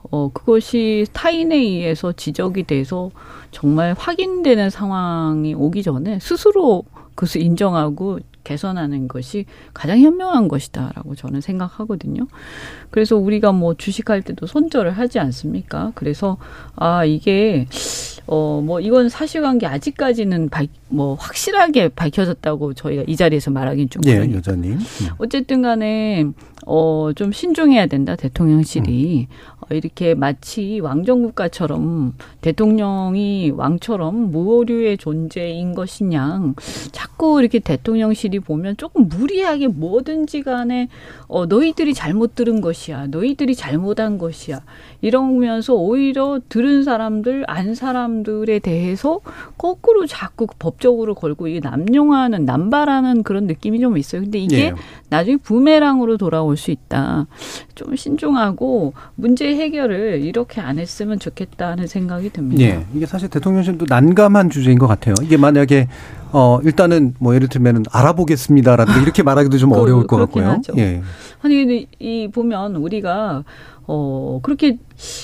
어, 그것이 타인에 의해서 지적이 돼서 정말 확인되는 상황이 오기 전에 스스로 그것을 인정하고 개선하는 것이 가장 현명한 것이다라고 저는 생각하거든요. 그래서 우리가 뭐 주식할 때도 손절을 하지 않습니까? 그래서 아 이게 어 뭐 이건 사실관계 아직까지는 발, 뭐 확실하게 밝혀졌다고 저희가 이 자리에서 말하긴 좀 예, 여전히 음. 어쨌든 간에 어, 좀 신중해야 된다, 대통령실이. 음. 어, 이렇게 마치 왕정국가처럼 대통령이 왕처럼 무오류의 존재인 것이냐. 자꾸 이렇게 대통령실이 보면 조금 무리하게 뭐든지 간에 어, 너희들이 잘못 들은 것이야. 너희들이 잘못한 것이야. 이러면서 오히려 들은 사람들, 안 사람들에 대해서 거꾸로 자꾸 법적으로 걸고 이게 남용하는, 남발하는 그런 느낌이 좀 있어요. 근데 이게 예. 나중에 부메랑으로 돌아올 수 있다. 좀 신중하고 문제 해결을 이렇게 안 했으면 좋겠다는 생각이 듭니다. 네. 이게 사실 대통령실도 난감한 주제인 것 같아요. 이게 만약에 어 일단은 뭐 예를 들면은 알아보겠습니다라든가 이렇게 말하기도 좀 그, 어려울 것 같고요. 하죠. 예. 아니 근데 이 보면 우리가 어 그렇게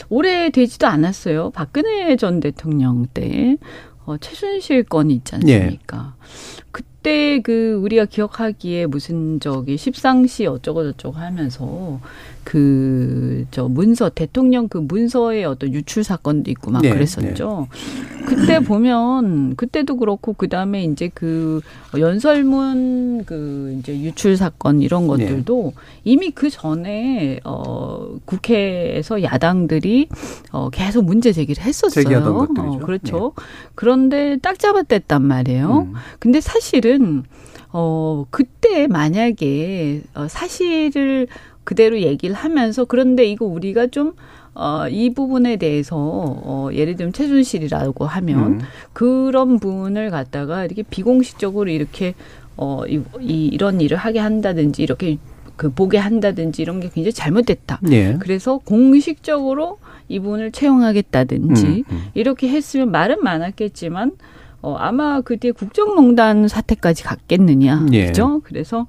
오래 되지도 않았어요. 박근혜 전 대통령 때 어, 최순실 건이 있지 않습니까? 예. 그때 그 우리가 기억하기에 무슨 저기 십상시 어쩌고 저쩌고 하면서 그 저 문서 대통령 그 문서의 어떤 유출 사건도 있고 막 네, 그랬었죠. 네. 그때 보면 그때도 그렇고 그 다음에 이제 그 연설문 그 이제 유출 사건 이런 것들도 네. 이미 그 전에 어 국회에서 야당들이 어 계속 문제 제기를 했었어요. 어, 그렇죠. 네. 그런데 딱 잡아댔단 말이에요. 음. 근데 사실은 어 그때 만약에 어 사실을 그대로 얘기를 하면서 그런데 이거 우리가 좀 어, 이 부분에 대해서, 어, 예를 들면 최순실이라고 하면, 음. 그런 부분을 갖다가 이렇게 비공식적으로 이렇게, 어, 이, 이, 이런 일을 하게 한다든지, 이렇게 그 보게 한다든지 이런 게 굉장히 잘못됐다. 예. 그래서 공식적으로 이분을 채용하겠다든지, 음, 음. 이렇게 했으면 말은 많았겠지만, 어, 아마 그때 국정농단 사태까지 갔겠느냐. 예. 그죠? 그래서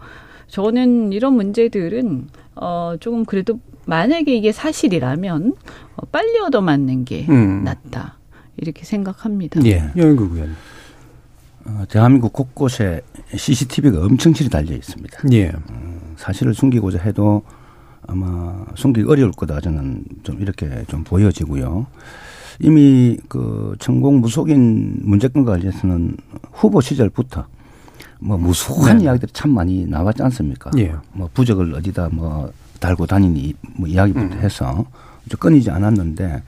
저는 이런 문제들은 어 조금 그래도 만약에 이게 사실이라면 어, 빨리 얻어맞는 게 음. 낫다 이렇게 생각합니다. 예, 여인국 의원. 어, 대한민국 곳곳에 CCTV가 엄청실이 달려 있습니다. 예. 음, 사실을 숨기고자 해도 아마 숨기기 어려울 거다 저는 좀 이렇게 좀 보여지고요. 이미 그 천공 무속인 문제건과 관련해서는 후보 시절부터 뭐 무수한 네. 이야기들이 참 많이 나왔지 않습니까? 예. 뭐 부적을 어디다 뭐 달고 다니니 뭐 이야기부터 음. 해서 끊이지 않았는데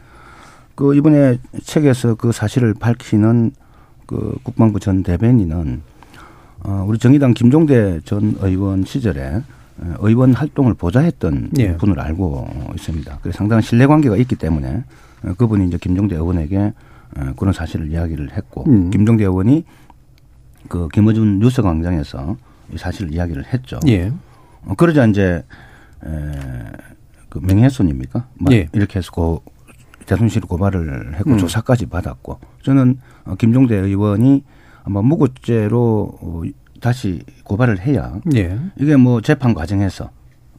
그 이번에 책에서 그 사실을 밝히는 그 국방부 전 대변인은 어 우리 정의당 김종대 전 의원 시절에 의원 활동을 보좌했던 예. 분을 알고 있습니다. 그래서 상당한 신뢰 관계가 있기 때문에 그분이 이제 김종대 의원에게 그런 사실을 이야기를 했고 음. 김종대 의원이 그 김어준 뉴스 광장에서 이 사실을 이야기를 했죠. 예. 어, 그러자 이제 에, 그 명예훼손입니까? 예. 이렇게 해서 고, 대통령실에 고발을 했고 음. 조사까지 받았고 저는 어, 김종대 의원이 아마 무고죄로 어, 다시 고발을 해야 예. 이게 뭐 재판 과정에서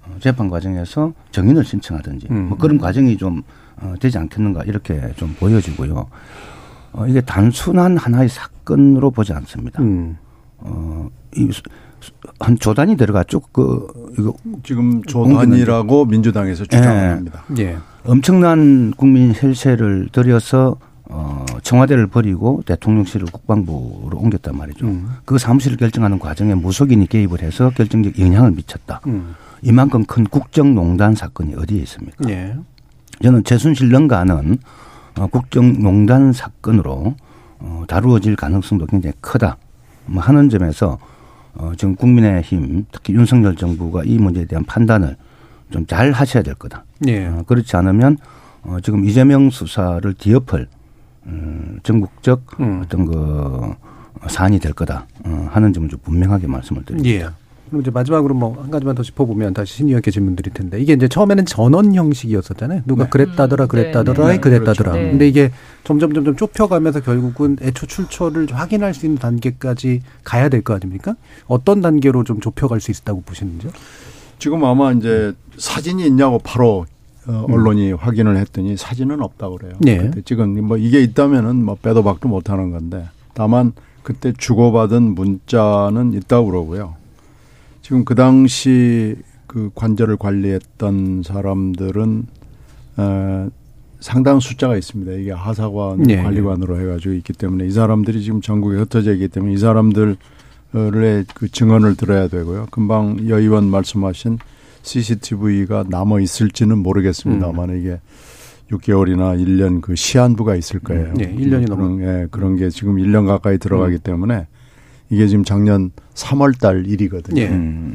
어, 재판 과정에서 정인을 신청하든지 음. 뭐 그런 과정이 좀 어, 되지 않겠는가 이렇게 좀 보여지고요. 어, 이게 단순한 하나의 사건으로 보지 않습니다. 음. 어, 이, 한 조단이 들어갔죠. 그, 이거. 지금 조단이라고 민주당에서 주장합니다. 예. 예. 엄청난 국민 혈세를 들여서 어, 청와대를 버리고 대통령실을 국방부로 옮겼단 말이죠. 음. 그 사무실을 결정하는 과정에 무속인이 개입을 해서 결정적 영향을 미쳤다. 음. 이만큼 큰 국정농단 사건이 어디에 있습니까? 예. 저는 최순실 능가는 어, 국정농단 사건으로 어, 다루어질 가능성도 굉장히 크다. 뭐 하는 점에서 어, 지금 국민의힘 특히 윤석열 정부가 이 문제에 대한 판단을 좀 잘 하셔야 될 거다. 예. 어, 그렇지 않으면 어, 지금 이재명 수사를 뒤엎을 음, 전국적 음. 어떤 그 사안이 될 거다 어, 하는 점을 좀 분명하게 말씀을 드립니다. 예. 그럼 이제 마지막으로 뭐 한 가지만 더 짚어보면 다시 신의원께 질문드릴 텐데 이게 이제 처음에는 전원 형식이었었잖아요. 누가 네. 그랬다더라, 음, 그랬다더라, 네. 네. 그랬다더라. 그렇죠. 근데 이게 점점 점점 좁혀가면서 결국은 애초 출처를 확인할 수 있는 단계까지 가야 될 거 아닙니까? 어떤 단계로 좀 좁혀갈 수 있다고 보시는지요? 지금 아마 이제 사진이 있냐고 바로 어, 음. 언론이 음. 확인을 했더니 사진은 없다고 그래요. 네. 그때 지금 뭐 이게 있다면은 뭐 빼도 박도 못 하는 건데 다만 그때 주고받은 문자는 있다고 그러고요. 지금 그 당시 그 관절을 관리했던 사람들은 어, 상당 숫자가 있습니다. 이게 하사관 네. 관리관으로 해가지고 있기 때문에 이 사람들이 지금 전국에 흩어져 있기 때문에 이 사람들의 그 증언을 들어야 되고요. 금방 여 의원 말씀하신 CCTV가 남아 있을지는 모르겠습니다만 음. 이게 6개월이나 1년 그 시한부가 있을 거예요. 네, 1년이 넘은 예, 그런 게 지금 1년 가까이 들어가기 음. 때문에 이게 지금 작년 3월 달 일이거든요. 예.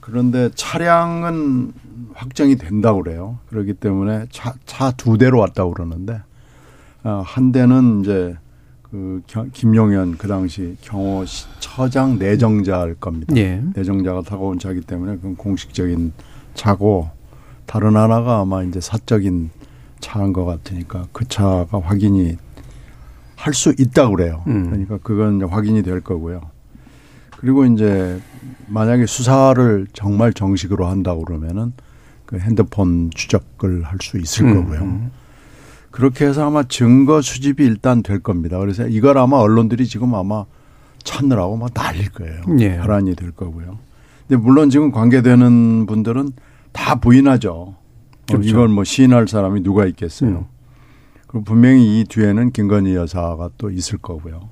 그런데 차량은 확정이 된다고 그래요. 그렇기 때문에 차, 차 두 대로 왔다고 그러는데, 어, 한 대는 이제 그 김용현 그 당시 경호 처장 내정자일 겁니다. 예. 내정자가 타고 온 차기 때문에 그건 공식적인 차고 다른 하나가 아마 이제 사적인 차인 것 같으니까 그 차가 확인이 할 수 있다고 그래요. 음. 그러니까 그건 확인이 될 거고요. 그리고 이제 만약에 수사를 정말 정식으로 한다고 그러면은 그 핸드폰 추적을 할 수 있을 음. 거고요. 음. 그렇게 해서 아마 증거 수집이 일단 될 겁니다. 그래서 이걸 아마 언론들이 지금 아마 찾느라고 막 난릴 거예요. 예. 혈안이 될 거고요. 근데 물론 지금 관계되는 분들은 다 부인하죠. 그렇죠. 이걸 뭐 시인할 사람이 누가 있겠어요. 음. 그리고 분명히 이 뒤에는 김건희 여사가 또 있을 거고요.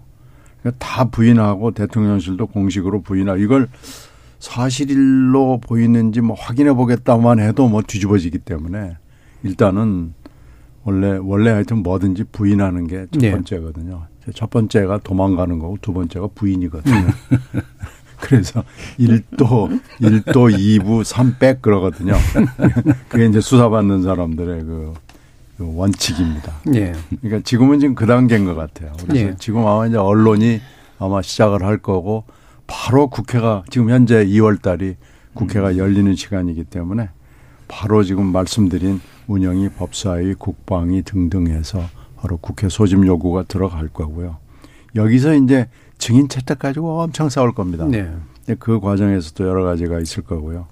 그러니까 다 부인하고 대통령실도 공식으로 부인하고 이걸 사실로 보이는지 뭐 확인해 보겠다만 해도 뭐 뒤집어지기 때문에 일단은 원래 원래 하여튼 뭐든지 부인하는 게첫 네. 번째거든요. 첫 번째가 도망가는 거고 두 번째가 부인이거든요. 음. 그래서 1도, 1도, 2부, 3백 그러거든요. 그게 이제 수사받는 사람들의 그 원칙입니다. 예. 그러니까 지금은 지금 그 단계인 것 같아요. 그래서 예. 지금 아마 이제 언론이 아마 시작을 할 거고 바로 국회가 지금 현재 2월 달이 국회가 음. 열리는 시간이기 때문에 바로 지금 말씀드린 운영이 법사위, 국방위 등등 해서 바로 국회 소집 요구가 들어갈 거고요. 여기서 이제 증인 채택 가지고 엄청 싸울 겁니다. 네. 그 과정에서도 여러 가지가 있을 거고요.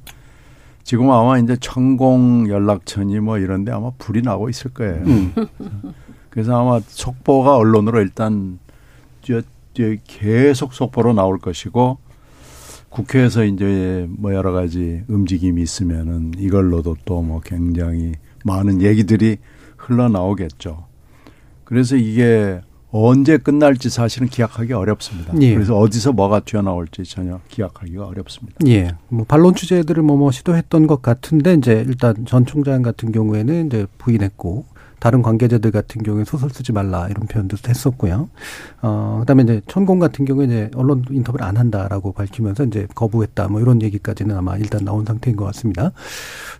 지금 아마 이제 천공 연락처니 뭐 이런데 아마 불이 나고 있을 거예요. 음. 그래서 아마 속보가 언론으로 일단 계속 속보로 나올 것이고 국회에서 이제 뭐 여러 가지 움직임이 있으면은 이걸로도 또 뭐 굉장히 많은 얘기들이 흘러나오겠죠. 그래서 이게 언제 끝날지 사실은 기약하기 어렵습니다. 예. 그래서 어디서 뭐가 튀어나올지 전혀 기약하기가 어렵습니다. 예. 뭐 반론 취재들을 뭐, 뭐 시도했던 것 같은데 이제 일단 전 총장 같은 경우에는 이제 부인했고 다른 관계자들 같은 경우에 소설 쓰지 말라 이런 표현도 했었고요. 어, 그다음에 이제 천공 같은 경우에 이제 언론 인터뷰를 안 한다라고 밝히면서 이제 거부했다 뭐 이런 얘기까지는 아마 일단 나온 상태인 것 같습니다.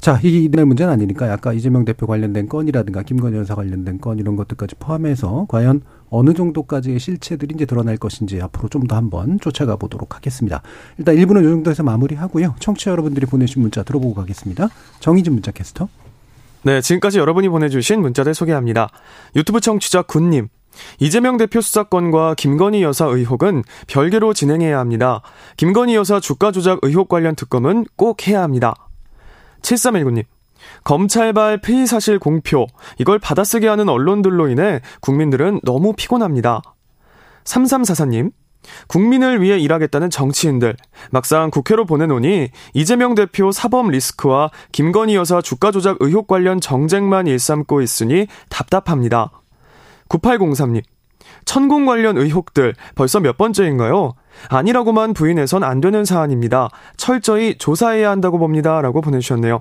자, 이내 문제는 아니니까 아까 이재명 대표 관련된 건이라든가 김건희 여사 관련된 건 이런 것들까지 포함해서 과연 어느 정도까지의 실체들이 이제 드러날 것인지 앞으로 좀 더 한번 쫓아가 보도록 하겠습니다. 일단 1부는 이 정도에서 마무리하고요. 청취자 여러분들이 보내신 문자 들어보고 가겠습니다. 정희진 문자 캐스터. 네, 지금까지 여러분이 보내주신 문자들 소개합니다. 유튜브 청취자 군님. 이재명 대표 수사권과 김건희 여사 의혹은 별개로 진행해야 합니다. 김건희 여사 주가 조작 의혹 관련 특검은 꼭 해야 합니다. 7319님. 검찰발 폐의 사실 공표, 이걸 받아쓰게 하는 언론들로 인해 국민들은 너무 피곤합니다. 3344님. 국민을 위해 일하겠다는 정치인들 막상 국회로 보내놓으니 이재명 대표 사법 리스크와 김건희 여사 주가 조작 의혹 관련 정쟁만 일삼고 있으니 답답합니다. 9803님 천공 관련 의혹들 벌써 몇 번째인가요? 아니라고만 부인해선 안 되는 사안입니다. 철저히 조사해야 한다고 봅니다. 라고 보내주셨네요.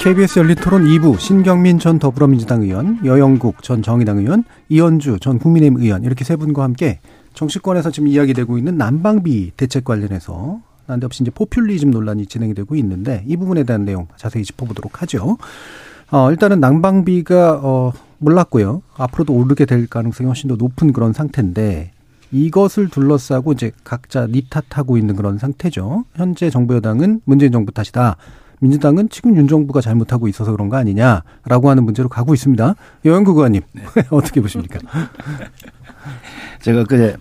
KBS 열린 토론 2부 신경민 전 더불어민주당 의원, 여영국 전 정의당 의원, 이현주 전 국민의힘 의원 이렇게 세 분과 함께 정치권에서 지금 이야기되고 있는 난방비 대책 관련해서 난데없이 이제 포퓰리즘 논란이 진행이 되고 있는데 이 부분에 대한 내용 자세히 짚어보도록 하죠. 어, 일단은 난방비가 어, 몰랐고요. 앞으로도 오르게 될 가능성이 훨씬 더 높은 그런 상태인데 이것을 둘러싸고 이제 각자 니탓하고 있는 그런 상태죠. 현재 정부 여당은 문재인 정부 탓이다. 민주당은 지금 윤 정부가 잘못하고 있어서 그런 거 아니냐라고 하는 문제로 가고 있습니다. 여영국 의원님 네. 어떻게 보십니까? 제가 그제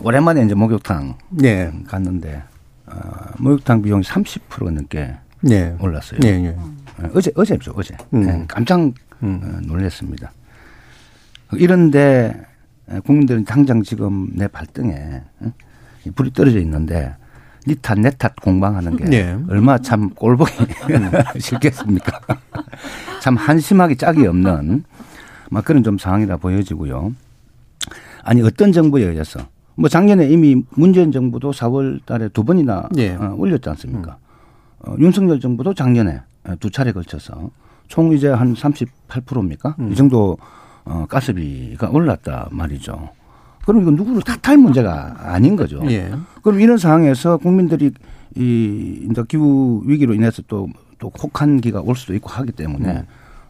오랜만에 이제 목욕탕 네. 갔는데 어, 목욕탕 비용이 30% 넘게 네. 올랐어요. 네, 네. 어제 어제죠 어제 음. 네, 깜짝 음. 어, 놀랐습니다. 이런데 국민들은 당장 지금 내 발등에 불이 떨어져 있는데 니탓 내탓 공방하는 게 네. 얼마 참 꼴보기 싫겠습니까? 참 한심하기 짝이 없는 막 그런 좀 상황이라 보여지고요. 아니 어떤 정부에 의해서 뭐 작년에 이미 문재인 정부도 4월 달에 두 번이나 네. 어, 올렸지 않습니까? 어, 윤석열 정부도 작년에 두 차례 걸쳐서 총 이제 한 38%입니까? 음. 이 정도 어, 가스비가 올랐다 말이죠. 그럼 이건 누구를 탓할 문제가 아닌 거죠. 예. 그럼 이런 상황에서 국민들이 이 이제 기후 위기로 인해서 또 또 혹한기가 올 수도 있고 하기 때문에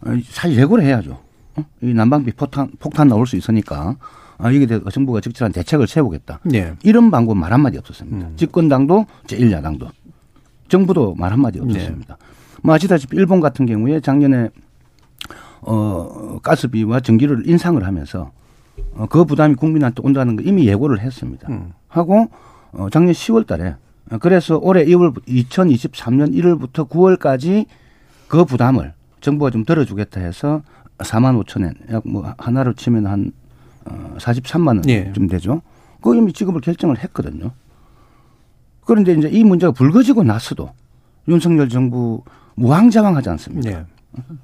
음. 사실 예고를 해야죠. 어? 이 난방비 폭탄 폭탄 나올 수 있으니까 아, 이게 대해서 정부가 적절한 대책을 세우겠다. 예. 이런 방법 말 한마디 없었습니다. 음. 집권당도 제1야당도 정부도 말 한마디 네. 없었습니다. 네. 뭐 아시다시피 일본 같은 경우에 작년에 어 가스비와 전기를 인상을 하면서 어, 그 부담이 국민한테 온다는 거 이미 예고를 했습니다. 음. 하고 어, 작년 10월 달에 어, 그래서 올해 2월 2023년 1월부터 9월까지 그 부담을 정부가 좀 들어주겠다 해서 4만 5천 엔, 약 뭐 하나로 치면 한 어, 43만 원쯤 예. 되죠. 그 이미 지급을 결정을 했거든요. 그런데 이제 이 문제가 불거지고 나서도 윤석열 정부 무항자왕하지 않습니까? 예.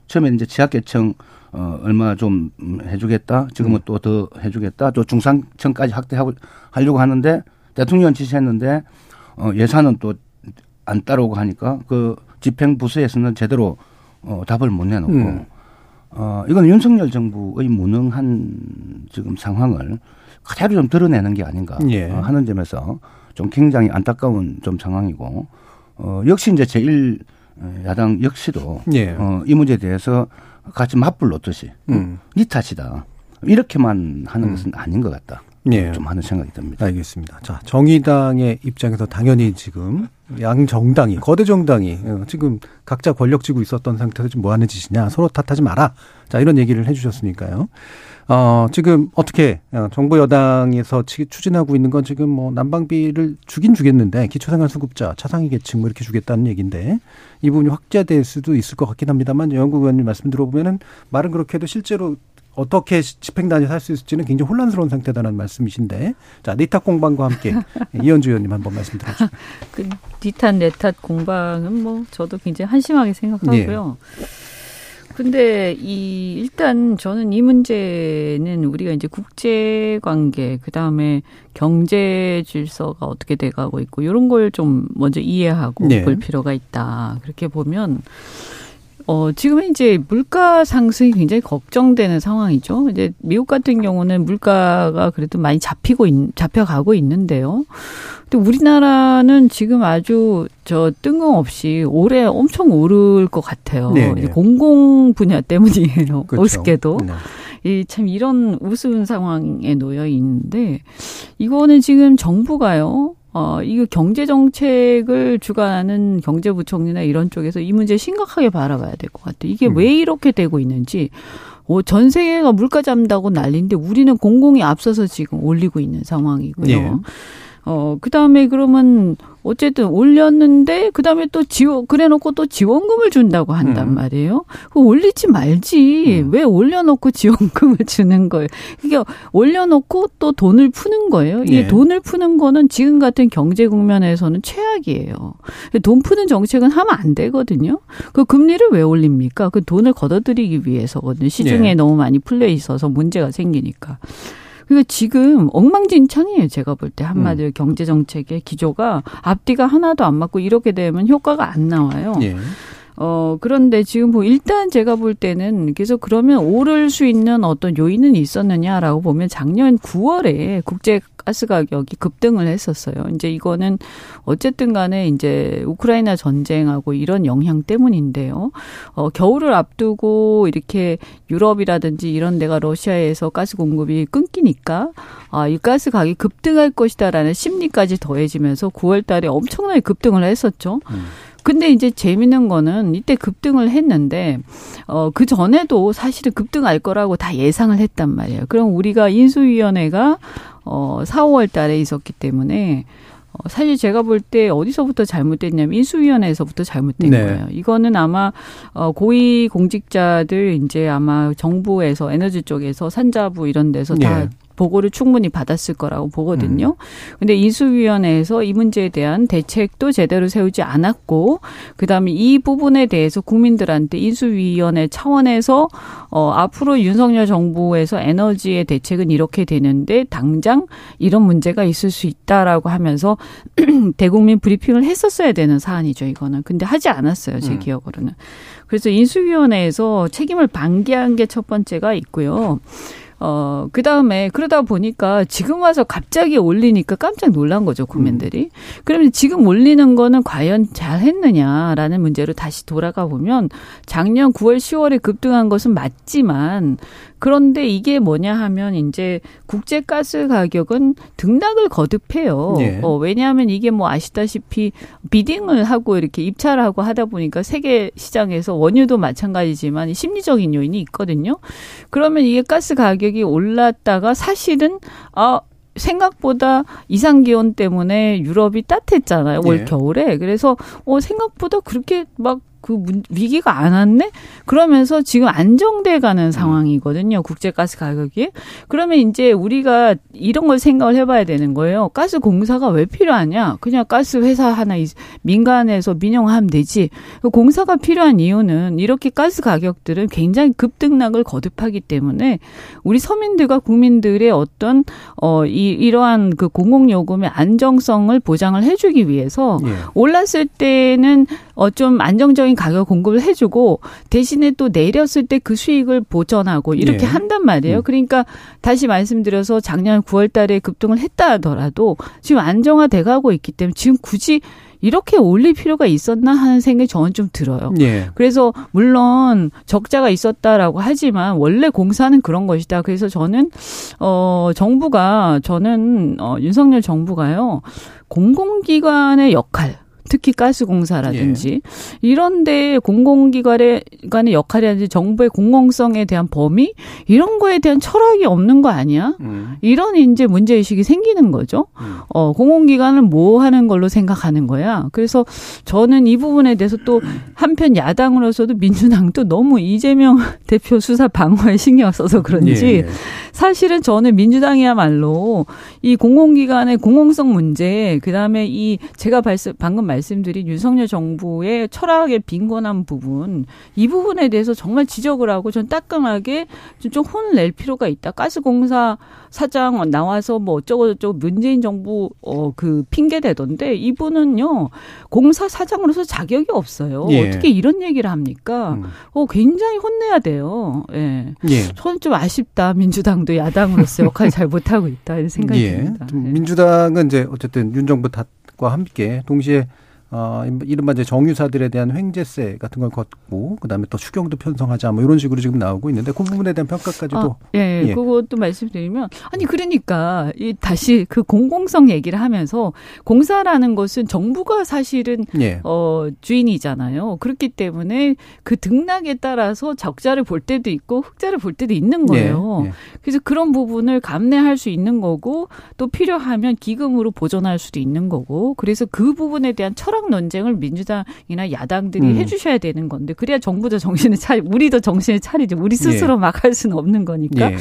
처음에 이제 지하계층 어, 얼마 좀 해주겠다. 지금은 음. 또더 해주겠다. 또 중상층까지 확대하고 하려고 하는데 대통령 지시했는데 어, 예산은 또 안 따라오고 하니까 그 집행부서에서는 제대로 어, 답을 못 내놓고 음. 어, 이건 윤석열 정부의 무능한 지금 상황을 그대로 좀 드러내는 게 아닌가 예. 어, 하는 점에서 좀 굉장히 안타까운 좀 상황이고 어, 역시 이제 제1 야당 역시도 예. 어, 이 문제에 대해서 같이 맞불 놓듯이 음. 니 탓이다 이렇게만 하는 음. 것은 아닌 것 같다. 예. 좀 하는 생각이 듭니다. 알겠습니다. 자, 정의당의 입장에서 당연히 지금 양 정당이 거대 정당이 어, 지금 각자 권력 쥐고 있었던 상태에서 지금 뭐 하는 짓이냐 서로 탓하지 마라. 자, 이런 얘기를 해 주셨으니까요. 어, 지금 어떻게 어, 정부 여당에서 추진하고 있는 건 지금 뭐 난방비를 주긴 주겠는데 기초생활수급자, 차상위 계층 뭐 이렇게 주겠다는 얘기인데 이 부분이 확대될 수도 있을 것 같긴 합니다만 연구 의원님 말씀 들어보면은 말은 그렇게 해도 실제로 어떻게 집행단이 살수 있을지는 굉장히 혼란스러운 상태다라는 말씀이신데 자 니탓 공방과 함께 이현주 의원님 한번 말씀 들어주세요. 그 니탓 내탓 공방은 뭐 저도 굉장히 한심하게 생각하고요. 네. 근데 이 일단 저는 이 문제는 우리가 이제 국제 관계 그다음에 경제 질서가 어떻게 돼 가고 있고 이런 걸 좀 먼저 이해하고 네. 볼 필요가 있다. 그렇게 보면 어, 지금은 이제 물가 상승이 굉장히 걱정되는 상황이죠. 이제 미국 같은 경우는 물가가 그래도 많이 잡히고, 있, 잡혀가고 있는데요. 근데 우리나라는 지금 아주 저 뜬금없이 올해 엄청 오를 것 같아요. 네, 네. 공공 분야 때문이에요. 그렇죠. 우습게도. 네. 이참 이런 우스운 상황에 놓여 있는데 이거는 지금 정부가요. 어, 이거 경제 정책을 주관하는 경제부총리나 이런 쪽에서 이 문제 심각하게 바라봐야 될 것 같아요. 이게 음. 왜 이렇게 되고 있는지. 어, 전 세계가 물가 잡는다고 난리인데 우리는 공공이 앞서서 지금 올리고 있는 상황이고요. 예. 어, 그 다음에 그러면 어쨌든 올렸는데 그 다음에 또 지원 그래놓고 또 지원금을 준다고 한단 음. 말이에요. 그 올리지 말지 음. 왜 올려놓고 지원금을 주는 거예요? 이게 올려놓고 또 돈을 푸는 거예요. 이게 예. 돈을 푸는 거는 지금 같은 경제 국면에서는 최악이에요. 돈 푸는 정책은 하면 안 되거든요. 그 금리를 왜 올립니까? 그 돈을 걷어들이기 위해서거든요. 시중에 예. 너무 많이 풀려 있어서 문제가 생기니까. 그러니까 지금 엉망진창이에요. 제가 볼 때 한마디로 음. 경제 정책의 기조가 앞뒤가 하나도 안 맞고 이렇게 되면 효과가 안 나와요. 예. 어, 그런데 지금 뭐 일단 제가 볼 때는 그래서 그러면 오를 수 있는 어떤 요인은 있었느냐라고 보면 작년 9월에 국제 가스 가격이 급등을 했었어요. 이제 이거는 어쨌든 간에 이제 우크라이나 전쟁하고 이런 영향 때문인데요. 어, 겨울을 앞두고 이렇게 유럽이라든지 이런 데가 러시아에서 가스 공급이 끊기니까 아, 이 가스 가격이 급등할 것이다라는 심리까지 더해지면서 9월 달에 엄청나게 급등을 했었죠. 음. 근데 이제 재밌는 거는 이때 급등을 했는데 어 그 전에도 사실은 급등할 거라고 다 예상을 했단 말이에요. 그럼 우리가 인수위원회가 어 4, 5월 달에 있었기 때문에 어, 사실 제가 볼 때 어디서부터 잘못됐냐면 인수위원회에서부터 잘못된 네. 거예요. 이거는 아마 어 고위 공직자들 이제 아마 정부에서 에너지 쪽에서 산자부 이런 데서 다 네. 보고를 충분히 받았을 거라고 보거든요. 음. 근데 인수위원회에서 이 문제에 대한 대책도 제대로 세우지 않았고 그다음에 이 부분에 대해서 국민들한테 인수위원회 차원에서 어 앞으로 윤석열 정부에서 에너지의 대책은 이렇게 되는데 당장 이런 문제가 있을 수 있다라고 하면서 대국민 브리핑을 했었어야 되는 사안이죠, 이거는. 근데 하지 않았어요, 제 음. 기억으로는. 그래서 인수위원회에서 책임을 방기한 게 첫 번째가 있고요. 어, 그 다음에 그러다 보니까 지금 와서 갑자기 올리니까 깜짝 놀란 거죠, 국민들이. 음. 그러면 지금 올리는 거는 과연 잘 했느냐라는 문제로 다시 돌아가 보면 작년 9월, 10월에 급등한 것은 맞지만 그런데 이게 뭐냐 하면 이제 국제 가스 가격은 등락을 거듭해요. 네. 어, 왜냐하면 이게 뭐 아시다시피 비딩을 하고 이렇게 입찰을 하고 하다 보니까 세계 시장에서 원유도 마찬가지지만 심리적인 요인이 있거든요. 그러면 이게 가스 가격이 올랐다가 사실은 아 생각보다 이상 기온 때문에 유럽이 따뜻했잖아요. 올 네. 겨울에. 그래서 어 생각보다 그렇게 막 그 위기가 안 왔네? 그러면서 지금 안정돼 가는 상황이거든요. 국제 가스 가격이. 그러면 이제 우리가 이런 걸 생각을 해 봐야 되는 거예요. 가스 공사가 왜 필요하냐? 그냥 가스 회사 하나 민간에서 민영하면 되지. 그 공사가 필요한 이유는 이렇게 가스 가격들은 굉장히 급등락을 거듭하기 때문에 우리 서민들과 국민들의 어떤 어 이 이러한 그 공공 요금의 안정성을 보장을 해 주기 위해서 예. 올랐을 때는 어 좀 안정적인 가격 공급을 해주고 대신에 또 내렸을 때 그 수익을 보전하고 이렇게 네. 한단 말이에요. 음. 그러니까 다시 말씀드려서 작년 9월 달에 급등을 했다 하더라도 지금 안정화돼 가고 있기 때문에 지금 굳이 이렇게 올릴 필요가 있었나 하는 생각이 저는 좀 들어요. 예. 그래서 물론 적자가 있었다라고 하지만 원래 공사는 그런 것이다. 그래서 저는 어 정부가 저는 어 윤석열 정부가요 공공기관의 역할 특히 가스공사라든지 예. 이런데 공공기관의 간의 역할이라든지 정부의 공공성에 대한 범위 이런 거에 대한 철학이 없는 거 아니야? 음. 이런 이제 문제 의식이 생기는 거죠. 음. 어 공공기관은 뭐 하는 걸로 생각하는 거야. 그래서 저는 이 부분에 대해서 또 한편 야당으로서도 민주당도 너무 이재명 대표 수사 방어에 신경 써서 그런지 예. 예. 사실은 저는 민주당이야말로 이 공공기관의 공공성 문제 그다음에 이 제가 발씀 방금 말 말씀드린 윤석열 정부의 철학에 빈곤한 부분 이 부분에 대해서 정말 지적을 하고 전 따끔하게 좀 혼을 낼 필요가 있다. 가스공사 사장 나와서 뭐 어쩌고 저쩌고 문재인 정부 어 그 핑계 대던데 이분은요 공사 사장으로서 자격이 없어요. 예. 어떻게 이런 얘기를 합니까? 음. 어 굉장히 혼내야 돼요. 예. 예. 저는 좀 아쉽다. 민주당도 야당으로서 역할 잘 못하고 있다 이런 생각이 예. 듭니다. 예. 민주당은 이제 어쨌든 윤 정부 탓과 함께 동시에 어, 이른바 이제 정유사들에 대한 횡재세 같은 걸 걷고, 그 다음에 또 추경도 편성하자, 뭐 이런 식으로 지금 나오고 있는데, 그 부분에 대한 평가까지도. 아, 예, 예, 그것도 말씀드리면, 아니, 그러니까, 이 다시 그 공공성 얘기를 하면서, 공사라는 것은 정부가 사실은, 예. 어, 주인이잖아요. 그렇기 때문에 그 등락에 따라서 적자를 볼 때도 있고, 흑자를 볼 때도 있는 거예요. 예, 예. 그래서 그런 부분을 감내할 수 있는 거고, 또 필요하면 기금으로 보존할 수도 있는 거고, 그래서 그 부분에 대한 철학 철학 논쟁을 민주당이나 야당들이 음. 해주셔야 되는 건데 그래야 정부도 정신을 차리 우리도 정신을 차리지 우리 스스로 예. 막할 수는 없는 거니까 예.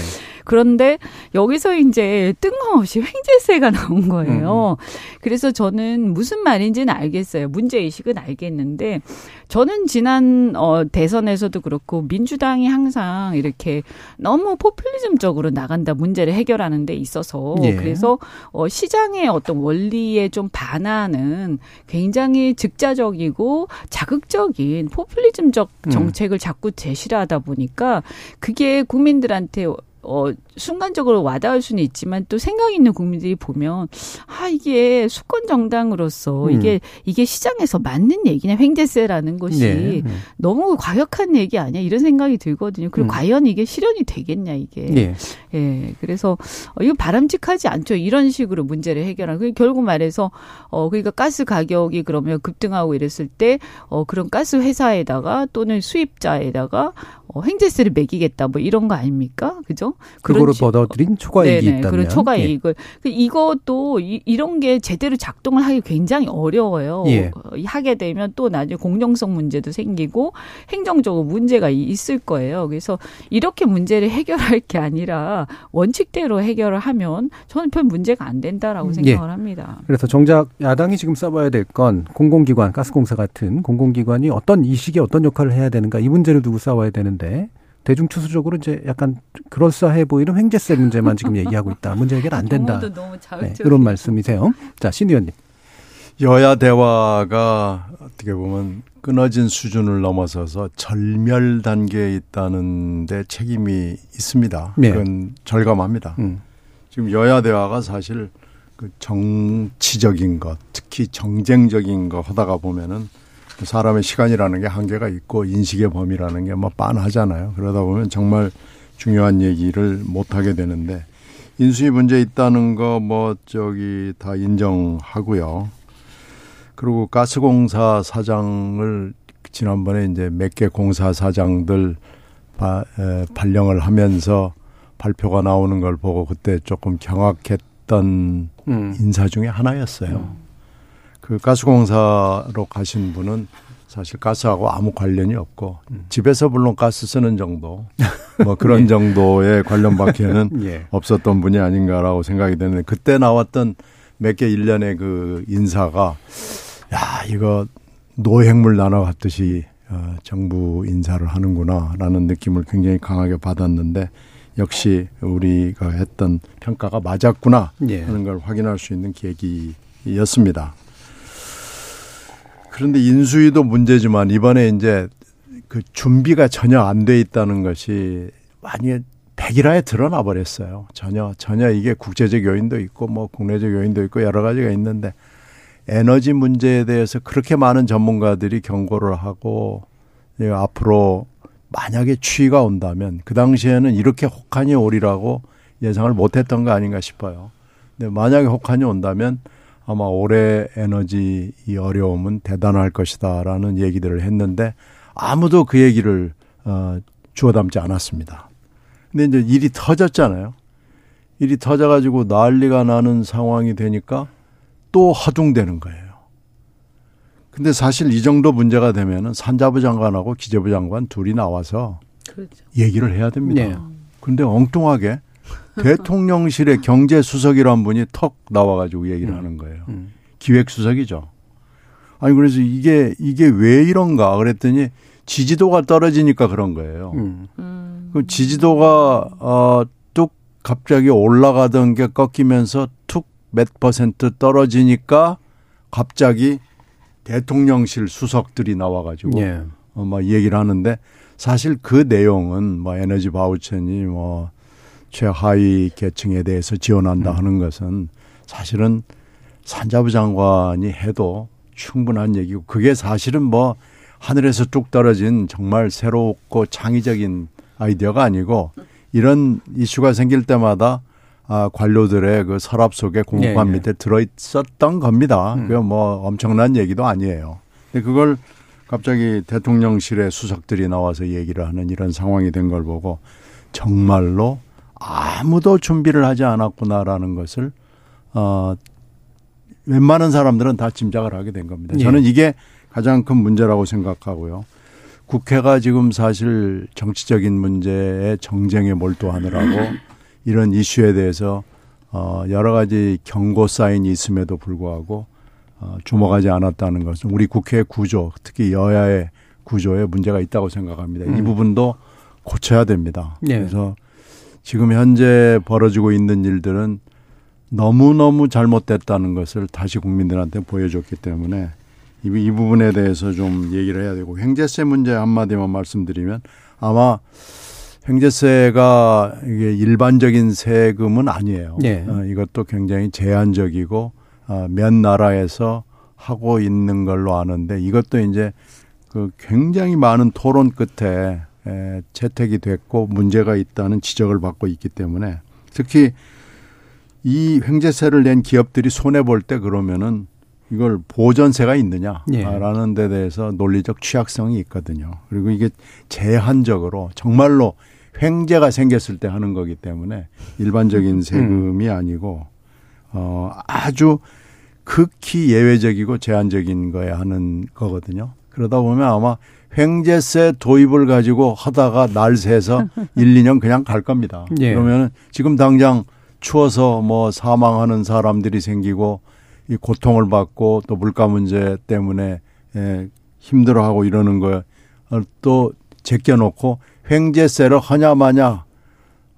그런데 여기서 이제 뜬금없이 횡재세가 나온 거예요. 음. 그래서 저는 무슨 말인지는 알겠어요. 문제 의식은 알겠는데 저는 지난 어 대선에서도 그렇고 민주당이 항상 이렇게 너무 포퓰리즘적으로 나간다 문제를 해결하는 데 있어서 예. 그래서 어 시장의 어떤 원리에 좀 반하는 굉장히 즉자적이고 자극적인 포퓰리즘적 음. 정책을 음. 자꾸 제시를 하다 보니까 그게 국민들한테 어, 순간적으로 와닿을 수는 있지만 또 생각 있는 국민들이 보면 아 이게 수권 정당으로서 음. 이게 이게 시장에서 맞는 얘기냐 횡재세라는 것이 네. 너무 과격한 얘기 아니야 이런 생각이 들거든요. 그리고 음. 과연 이게 실현이 되겠냐 이게. 네. 예. 그래서 어, 이거 바람직하지 않죠. 이런 식으로 문제를 해결하는. 그 결국 말해서 어 그러니까 가스 가격이 그러면 급등하고 이랬을 때 어 그런 가스 회사에다가 또는 수입자에다가 어 횡재세를 매기겠다 뭐 이런 거 아닙니까? 그죠? 그 거로 얻어들인 초과 이익이 네네, 있다면. 그런 초과 이익을. 예. 이것도 이, 이런 게 제대로 작동을 하기 굉장히 어려워요. 예. 어, 하게 되면 또 나중에 공정성 문제도 생기고 행정적으로 문제가 있을 거예요. 그래서 이렇게 문제를 해결할 게 아니라 원칙대로 해결을 하면 저는 별 문제가 안 된다라고 예. 생각을 예. 합니다. 그래서 정작 야당이 지금 써봐야 될 건 공공기관, 가스공사 같은 공공기관이 어떤 이 시기에 어떤 역할을 해야 되는가 이 문제를 두고 싸워야 되는데 대중 추수적으로 이제 약간 그럴싸해 보이는 횡재세 문제만 지금 얘기하고 있다. 문제 해결 안 된다. 네, 그런 말씀이세요. 자, 신 의원님. 여야 대화가 어떻게 보면 끊어진 수준을 넘어서서 절멸 단계에 있다는데 책임이 있습니다. 네. 그건 절감합니다. 음. 지금 여야 대화가 사실 그 정치적인 것, 특히 정쟁적인 거 하다가 보면은 사람의 시간이라는 게 한계가 있고 인식의 범위라는 게 뭐 빤하잖아요. 그러다 보면 정말 중요한 얘기를 못 하게 되는데 인수위 문제 있다는 거 뭐 저기 다 인정하고요. 그리고 가스공사 사장을 지난번에 이제 몇 개 공사 사장들 바, 에, 발령을 하면서 발표가 나오는 걸 보고 그때 조금 경악했던 음. 인사 중에 하나였어요. 음. 그 가스공사로 가신 분은 사실 가스하고 아무 관련이 없고 음. 집에서 물론 가스 쓰는 정도 뭐 그런 예. 정도의 관련 밖에는 예. 없었던 분이 아닌가라고 생각이 되는데 그때 나왔던 몇 개 일련의 그 인사가 야 이거 노획물 나눠 갔듯이 어, 정부 인사를 하는구나라는 느낌을 굉장히 강하게 받았는데 역시 우리가 했던 평가가 맞았구나 예. 하는 걸 확인할 수 있는 계기였습니다. 그런데 인수위도 문제지만 이번에 이제 그 준비가 전혀 안 돼 있다는 것이 많이 백일화에 드러나 버렸어요. 전혀 전혀 이게 국제적 요인도 있고 뭐 국내적 요인도 있고 여러 가지가 있는데 에너지 문제에 대해서 그렇게 많은 전문가들이 경고를 하고 예, 앞으로 만약에 추위가 온다면 그 당시에는 이렇게 혹한이 오리라고 예상을 못했던 거 아닌가 싶어요. 근데 만약에 혹한이 온다면 아마 올해 에너지 이 어려움은 대단할 것이다라는 얘기들을 했는데 아무도 그 얘기를 어, 주워 담지 않았습니다. 근데 이제 일이 터졌잖아요. 일이 터져가지고 난리가 나는 상황이 되니까 또 허둥대는 거예요. 근데 사실 이 정도 문제가 되면은 산자부 장관하고 기재부 장관 둘이 나와서 그렇죠. 얘기를 해야 됩니다. 네. 근데 엉뚱하게 대통령실의 경제수석이란 분이 턱 나와가지고 얘기를 음. 하는 거예요. 음. 기획수석이죠. 아니 그래서 이게 이게 왜 이런가 그랬더니 지지도가 떨어지니까 그런 거예요. 음. 그 지지도가 어뚝 갑자기 올라가던 게 꺾이면서 툭 몇 퍼센트 떨어지니까 갑자기 대통령실 수석들이 나와가지고 예. 어, 막 얘기를 하는데 사실 그 내용은 뭐 에너지 바우처니 뭐 최하위 계층에 대해서 지원한다 음. 하는 것은 사실은 산자부 장관이 해도 충분한 얘기고 그게 사실은 뭐 하늘에서 뚝 떨어진 정말 새롭고 창의적인 아이디어가 아니고 이런 이슈가 생길 때마다 아, 관료들의 그 서랍 속에 공무관 예, 예. 밑에 들어있었던 겁니다. 음. 그게 뭐 엄청난 얘기도 아니에요. 근데 그걸 갑자기 대통령실의 수석들이 나와서 얘기를 하는 이런 상황이 된 걸 보고 정말로 아무도 준비를 하지 않았구나라는 것을 어 웬만한 사람들은 다 짐작을 하게 된 겁니다. 예. 저는 이게 가장 큰 문제라고 생각하고요. 국회가 지금 사실 정치적인 문제에 정쟁에 몰두하느라고 이런 이슈에 대해서 어 여러 가지 경고 사인이 있음에도 불구하고 어 주목하지 않았다는 것은 우리 국회 구조, 특히 여야의 구조에 문제가 있다고 생각합니다. 음. 이 부분도 고쳐야 됩니다. 네. 그래서 지금 현재 벌어지고 있는 일들은 너무너무 잘못됐다는 것을 다시 국민들한테 보여줬기 때문에 이, 이 부분에 대해서 좀 얘기를 해야 되고 행제세 문제 한마디만 말씀드리면 아마 행제세가 이게 일반적인 세금은 아니에요. 네. 어, 이것도 굉장히 제한적이고 어, 몇 나라에서 하고 있는 걸로 아는데 이것도 이제 그 굉장히 많은 토론 끝에 에, 채택이 됐고 문제가 있다는 지적을 받고 있기 때문에 특히 이 횡재세를 낸 기업들이 손해 볼 때 그러면은 이걸 보전세가 있느냐라는 데 대해서 논리적 취약성이 있거든요. 그리고 이게 제한적으로 정말로 횡재가 생겼을 때 하는 거기 때문에 일반적인 음. 세금이 아니고 어 아주 극히 예외적이고 제한적인 거에 하는 거거든요. 그러다 보면 아마 횡재세 도입을 가지고 하다가 날 새서 1, 2년 그냥 갈 겁니다. 예. 그러면 지금 당장 추워서 뭐 사망하는 사람들이 생기고 이 고통을 받고 또 물가 문제 때문에 예, 힘들어하고 이러는 거또 제껴놓고 횡재세를 하냐 마냐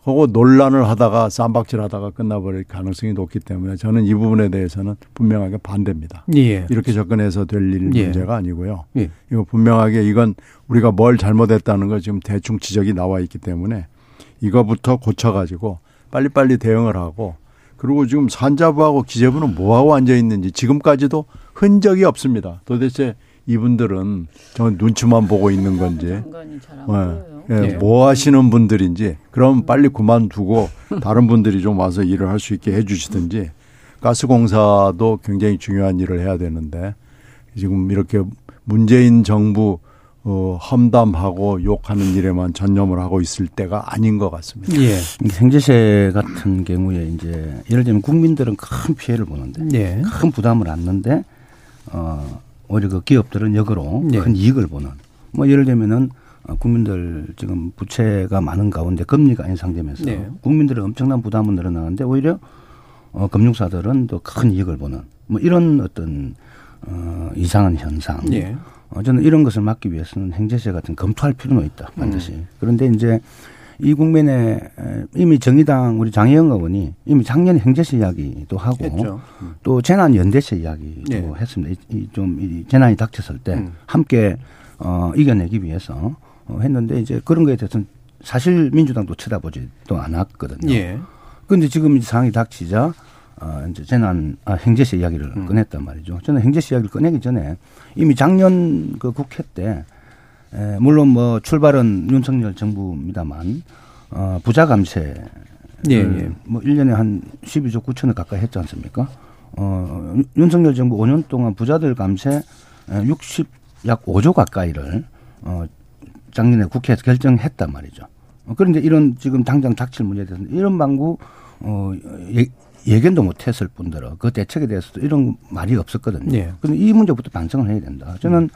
하고 논란을 하다가 쌈박질 하다가 끝나버릴 가능성이 높기 때문에 저는 이 부분에 대해서는 분명하게 반대입니다. 예. 이렇게 접근해서 될일 예. 문제가 아니고요. 예. 이거 분명하게 이건 우리가 뭘 잘못했다는 거 지금 대충 지적이 나와 있기 때문에 이거부터 고쳐가지고 빨리빨리 대응을 하고 그리고 지금 산자부하고 기재부는 뭐하고 앉아 있는지 지금까지도 흔적이 없습니다. 도대체 이분들은 저 눈치만 보고 있는 건지, 네. 네. 뭐 하시는 분들인지, 그럼 빨리 그만두고 다른 분들이 좀 와서 일을 할 수 있게 해주시든지, 가스공사도 굉장히 중요한 일을 해야 되는데 지금 이렇게 문재인 정부 어, 험담하고 욕하는 일에만 전념을 하고 있을 때가 아닌 것 같습니다. 예. 생제세 같은 경우에 이제 예를 들면 국민들은 큰 피해를 보는데 예. 큰 부담을 안는데 어, 오히려 그 기업들은 역으로 예. 큰 이익을 보는 뭐 예를 들면은 어, 국민들 지금 부채가 많은 가운데 금리가 인상되면서 네. 국민들의 엄청난 부담은 늘어나는데 오히려 어, 금융사들은 또큰 이익을 보는 뭐 이런 어떤 어, 이상한 현상. 네. 어, 저는 이런 것을 막기 위해서는 행제세 같은 검토할 필요는 있다 반드시. 음. 그런데 이제 이 국면에 이미 정의당 우리 장혜영 의원이 이미 작년 행제세 이야기도 하고 했죠. 또 재난 연대세 이야기도 네. 했습니다. 이, 재난이 닥쳤을 때 음. 함께 어, 이겨내기 위해서 어, 했는데 이제 그런 거에 대해서는 사실 민주당도 쳐다보지도 않았거든요. 예. 그런데 지금 이 상황이 닥치자 어, 이제 재난 아, 행제세 이야기를 음. 꺼냈단 말이죠. 저는 행제세 이야기를 꺼내기 전에 이미 작년 그 국회 때 에, 물론 뭐 출발은 윤석열 정부입니다만 어, 부자 감세 예, 예. 뭐 1년에 한 12조 9천억 가까이 했지 않습니까? 어, 윤석열 정부 5년 동안 부자들 감세 60, 약 5조 가까이를 어, 작년에 국회에서 결정했단 말이죠. 어, 그런데 이런 지금 당장 닥칠 문제에 대해서 이런 방구 어, 예, 예견도 못 했을 뿐더러 그 대책에 대해서도 이런 말이 없었거든요. 예. 그런데 이 문제부터 반성을 해야 된다. 저는 음.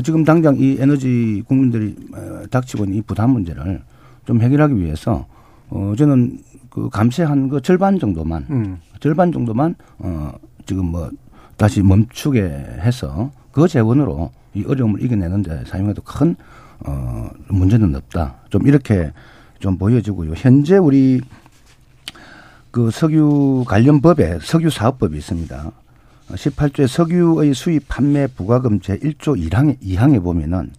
지금 당장 이 에너지 국민들이 어, 닥치고 있는 이 부담 문제를 좀 해결하기 위해서 어, 저는 그 감세한 그 절반 정도만 음. 절반 정도만 어, 지금 뭐 다시 멈추게 해서 그 재원으로 이 어려움을 이겨내는데 사용해도 큰 어, 문제는 없다. 좀 이렇게 좀 보여지고요. 현재 우리 그 석유 관련 법에 석유 사업법이 있습니다. 18조의 석유의 수입 판매 부과금 제1조 1항에, 2항에 보면은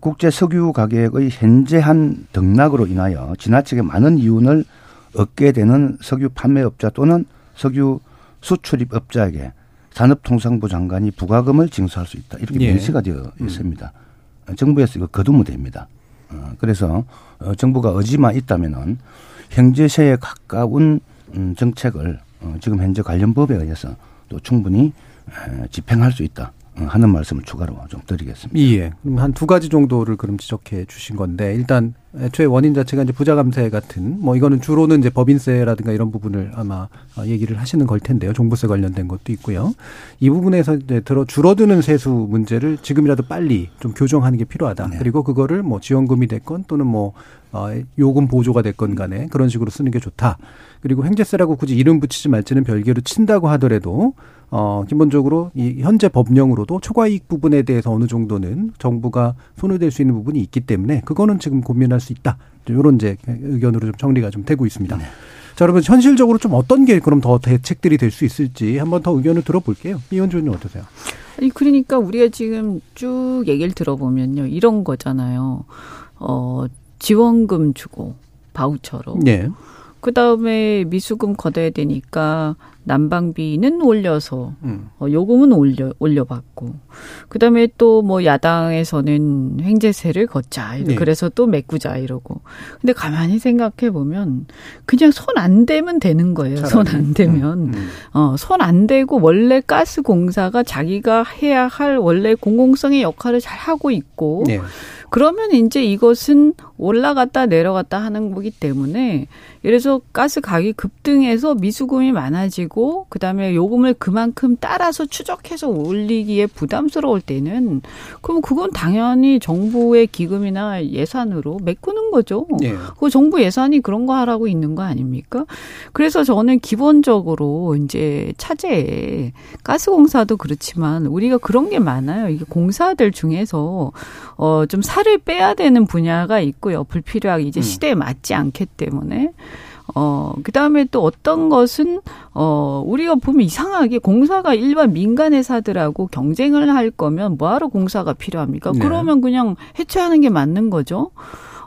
국제 석유 가격의 현재한 등락으로 인하여 지나치게 많은 이윤을 얻게 되는 석유 판매업자 또는 석유 수출입업자에게 산업통상부 장관이 부과금을 징수할 수 있다. 이렇게 예. 명시가 되어 음. 있습니다. 음. 정부에서 이거 거두면 됩니다. 어, 그래서 어, 정부가 의지만 있다면은 형제세에 가까운 음, 정책을 어, 지금 현재 관련 법에 의해서 또 충분히 집행할 수 있다. 어, 하는 말씀을 추가로 좀 드리겠습니다. 예. 그럼 한 두 가지 정도를 그럼 지적해 주신 건데 일단 애초에 원인 자체가 이제 부자 감세 같은 뭐 이거는 주로는 이제 법인세라든가 이런 부분을 아마 어, 얘기를 하시는 걸 텐데요. 종부세 관련된 것도 있고요. 이 부분에서 이제 들어 줄어드는 세수 문제를 지금이라도 빨리 좀 교정하는 게 필요하다. 네. 그리고 그거를 뭐 지원금이 됐건 또는 뭐 어, 요금 보조가 됐건 간에 그런 식으로 쓰는 게 좋다. 그리고 횡재세라고 굳이 이름 붙이지 말지는 별개로 친다고 하더라도 어, 기본적으로 이 현재 법령으로도 초과이익 부분에 대해서 어느 정도는 정부가 손을 댈수 있는 부분이 있기 때문에 그거는 지금 고민할 수 있다. 이런 이제 의견으로 좀 정리가 좀 되고 있습니다. 네. 자, 여러분 현실적으로 좀 어떤 게 그럼 더 대책들이 될 수 있을지 한번 더 의견을 들어볼게요. 이현주 의원님 어떠세요? 아니 그러니까 우리가 지금 쭉 얘기를 들어보면요 이런 거잖아요. 어 지원금 주고 바우처로. 네. 그 다음에 미수금 걷어야 되니까 난방비는 올려서 음. 어, 요금은 올려 올려받고 그 다음에 또 뭐 야당에서는 횡재세를 걷자 네. 그래서 또 메꾸자 이러고 근데 가만히 생각해 보면 그냥 손 안 대면 되는 거예요. 손 안 대면 음. 음. 어손 안 대고 원래 가스 공사가 자기가 해야 할 원래 공공성의 역할을 잘 하고 있고. 네. 그러면 이제 이것은 올라갔다 내려갔다 하는 거기 때문에 들어서 가스 가격이 급등해서 미수금이 많아지고 그다음에 요금을 그만큼 따라서 추적해서 올리기에 부담스러울 때는 그럼 그건 당연히 정부의 기금이나 예산으로 메꾸는 거죠. 네. 그 정부 예산이 그런 거 하라고 있는 거 아닙니까? 그래서 저는 기본적으로 이제 차제에 가스공사도 그렇지만 우리가 그런 게 많아요. 이게 공사들 중에서 어좀 살을 빼야 되는 분야가 있고요. 불필요하게 이제 음. 시대에 맞지 않기 때문에. 어, 그 다음에 또 어떤 것은, 어, 우리가 보면 이상하게 공사가 일반 민간 회사들하고 경쟁을 할 거면 뭐하러 공사가 필요합니까? 네. 그러면 그냥 해체하는 게 맞는 거죠.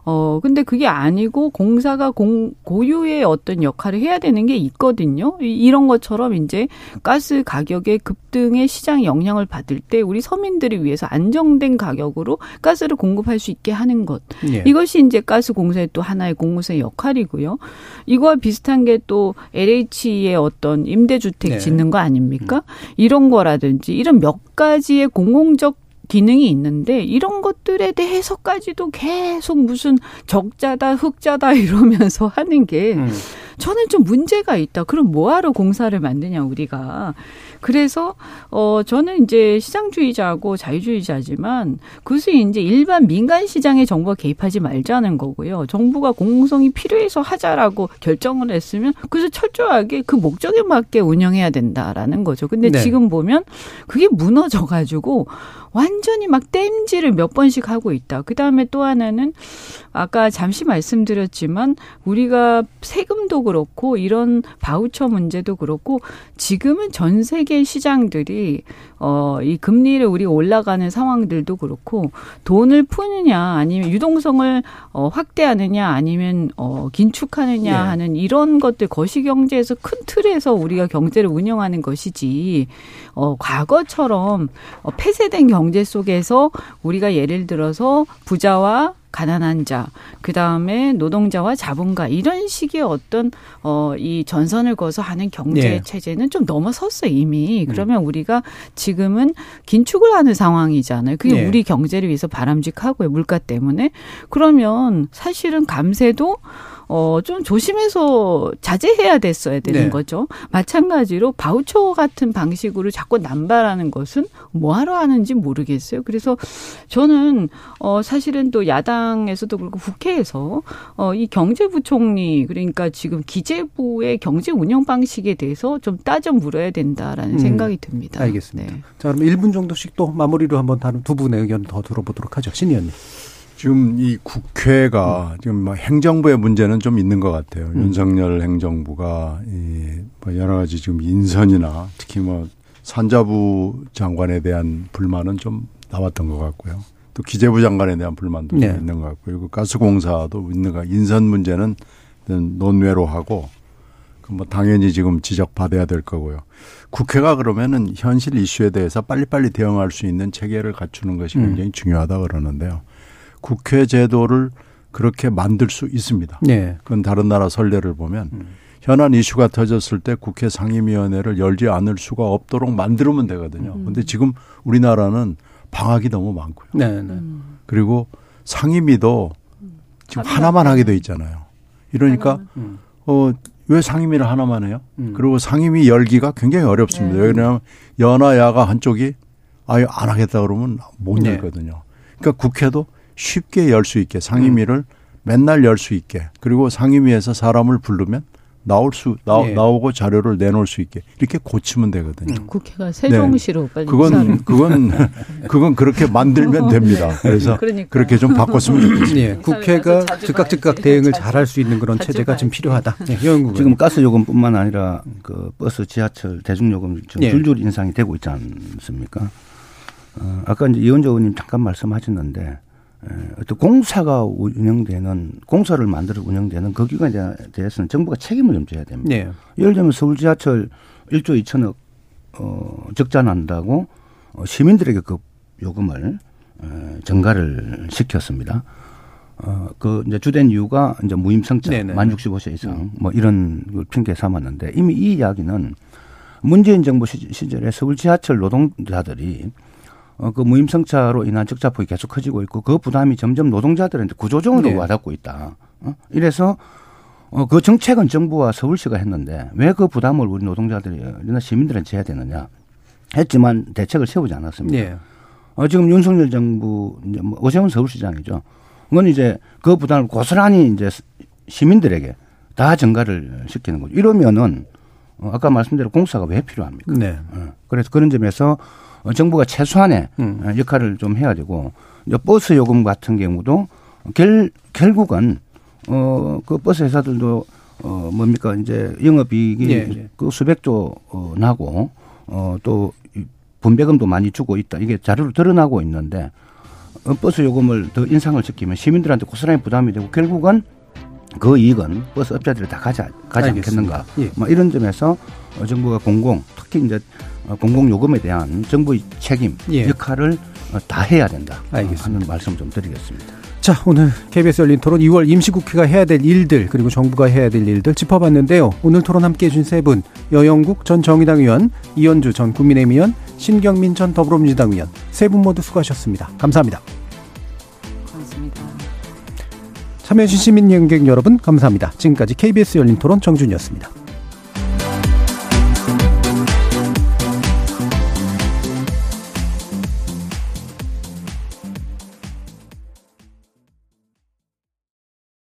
어, 근데 그게 아니고 공사가 공, 고유의 어떤 역할을 해야 되는 게 있거든요. 이런 것처럼 이제 가스 가격의 급등의 시장 영향을 받을 때 우리 서민들을 위해서 안정된 가격으로 가스를 공급할 수 있게 하는 것. 예. 이것이 이제 가스 공사의 또 하나의 공무원의 역할이고요. 이거와 비슷한 게 또 LH의 어떤 임대주택 네. 짓는 거 아닙니까? 음. 이런 거라든지 이런 몇 가지의 공공적 기능이 있는데 이런 것들에 대해서까지도 계속 무슨 적자다 흑자다 이러면서 하는 게 음. 저는 좀 문제가 있다. 그럼 뭐하러 공사를 만드냐 우리가. 그래서 어 저는 이제 시장주의자고 자유주의자지만 그것이 이제 일반 민간 시장에 정부가 개입하지 말자는 거고요. 정부가 공공성이 필요해서 하자라고 결정을 했으면 그래서 철저하게 그 목적에 맞게 운영해야 된다라는 거죠. 근데 네. 지금 보면 그게 무너져 가지고 완전히 막 땜질을 몇 번씩 하고 있다. 그 다음에 또 하나는 아까 잠시 말씀드렸지만 우리가 세금도 그렇고 이런 바우처 문제도 그렇고 지금은 전 세계 시장들이 어 이 금리를 우리 올라가는 상황들도 그렇고 돈을 푸느냐 아니면 유동성을 어 확대하느냐 아니면 어 긴축하느냐 네. 하는 이런 것들 거시 경제에서 큰 틀에서 우리가 경제를 운영하는 것이지 어 과거처럼 어 폐쇄된 경제 속에서 우리가 예를 들어서 부자와 가난한 자, 그 다음에 노동자와 자본가 이런 식의 어떤 어이 전선을 거서 하는 경제 예. 체제는 좀 넘어섰어 이미. 음. 그러면 음. 우리가 지금은 긴축을 하는 상황이잖아요. 그게 예. 우리 경제를 위해서 바람직하고요 물가 때문에. 그러면 사실은 감세도 어, 좀 조심해서 자제해야 됐어야 되는 네. 거죠. 마찬가지로 바우처 같은 방식으로 자꾸 남발하는 것은 뭐하러 하는지 모르겠어요. 그래서 저는, 어, 사실은 또 야당 에서도 그렇고 국회에서, 어, 이 경제부총리, 그러니까 지금 기재부의 경제 운영 방식에 대해서 좀 따져 물어야 된다라는 음, 생각이 듭니다. 알겠습니다. 네. 자, 그럼 1분 정도씩 또 마무리로 한번 다른 두 분의 의견 더 들어보도록 하죠. 신 의원님. 지금 이 국회가 음. 지금 뭐 행정부의 문제는 좀 있는 것 같아요. 음. 윤석열 행정부가 이뭐 여러 가지 지금 인선이나 특히 뭐 산자부 장관에 대한 불만은 좀 나왔던 것 같고요. 또 기재부 장관에 대한 불만도 네. 좀 있는 것 같고요. 그리고 가스공사도 있는 것 인선 문제는 논외로 하고 그뭐 당연히 지금 지적받아야 될 거고요. 국회가 그러면은 현실 이슈에 대해서 빨리빨리 대응할 수 있는 체계를 갖추는 것이 음. 굉장히 음. 중요하다 그러는데요. 국회 제도를 그렇게 만들 수 있습니다. 네. 그건 다른 나라 선례를 보면 음. 현안 이슈가 터졌을 때 국회 상임위원회를 열지 않을 수가 없도록 만들면 되거든요. 음. 근데 지금 우리나라는 방학이 너무 많고요. 네, 네. 그리고 상임위도 지금 음. 하나만 하게 돼 있잖아요. 이러니까 음. 어, 왜 상임위를 하나만 해요? 음. 그리고 상임위 열기가 굉장히 어렵습니다. 네. 왜냐하면 연하야가 한쪽이 아예 안 하겠다 그러면 못 네. 열거든요. 그러니까 국회도 쉽게 열 수 있게 상임위를 음. 맨날 열 수 있게 그리고 상임위에서 사람을 부르면 나올 수 나, 네. 나오고 자료를 내놓을 수 있게 이렇게 고치면 되거든요. 음, 국회가 세종시로 네. 빨리 그건 그건 그건 그렇게 만들면 됩니다. 네. 그래서 그러니까. 그렇게 좀 바꿨으면 좋겠습니다. 네, 국회가 즉각 즉각 대응을 잘 할 수 있는 그런 체제가 좀 필요하다. 네, 지금 가스 요금뿐만 아니라 그 버스, 지하철, 대중 요금 좀 네. 줄줄 인상이 되고 있지 않습니까? 어, 아까 이제 이원조 의원님 잠깐 말씀하셨는데 예, 어떤 공사가 운영되는 공사를 만들어 운영되는 그 기관에 대해서는 정부가 책임을 좀 져야 됩니다. 네. 예를 들면 서울 지하철 1조 2천억 어 적자 난다고 어, 시민들에게 그 요금을 어, 증가를 시켰습니다. 어, 그, 이제 주된 이유가 이제 무임승차, 네네. 만 65세 이상, 음. 뭐 이런 걸 핑계 삼았는데 이미 이 이야기는 문재인 정부 시절에 서울 지하철 노동자들이 어, 그 무임승차로 인한 적자 폭이 계속 커지고 있고 그 부담이 점점 노동자들한테 구조적으로 네. 와닿고 있다. 어? 이래서 어, 그 정책은 정부와 서울시가 했는데 왜 그 부담을 우리 노동자들이나 시민들한테 져야 되느냐 했지만 대책을 세우지 않았습니다. 네. 어, 지금 윤석열 정부 이제 뭐 오세훈 서울시장이죠. 그건 이제 그 부담을 고스란히 이제 시민들에게 다 전가를 시키는 거죠. 이러면은 어, 아까 말씀대로 공사가 왜 필요합니까? 네. 어, 그래서 그런 점에서 어, 정부가 최소한의 음. 어, 역할을 좀 해야 되고 이제 버스 요금 같은 경우도 결, 결국은 어 그 버스 회사들도 어 뭡니까 이제 영업이익이 예, 예. 그 수백조 어, 나고 어 또 분배금도 많이 주고 있다 이게 자료로 드러나고 있는데 어, 버스 요금을 더 인상을 시키면 시민들한테 고스란히 부담이 되고 결국은 그 이익은 버스 업자들이 다 가지, 가지 않겠는가. 예. 뭐 이런 점에서 정부가 공공, 특히 이제 공공 요금에 대한 정부의 책임, 예. 역할을 다 해야 된다. 알겠습니다. 하는 말씀 좀 드리겠습니다. 자, 오늘 KBS 열린 토론 2월 임시국회가 해야 될 일들, 그리고 정부가 해야 될 일들 짚어봤는데요. 오늘 토론 함께 해준 세 분, 여영국 전 정의당 의원, 이현주 전 국민의힘 의원, 신경민 전 더불어민주당 의원, 세 분 모두 수고하셨습니다. 감사합니다. 고맙습니다. 참여해주신 시민 연객 여러분, 감사합니다. 지금까지 KBS 열린 토론 정준이었습니다.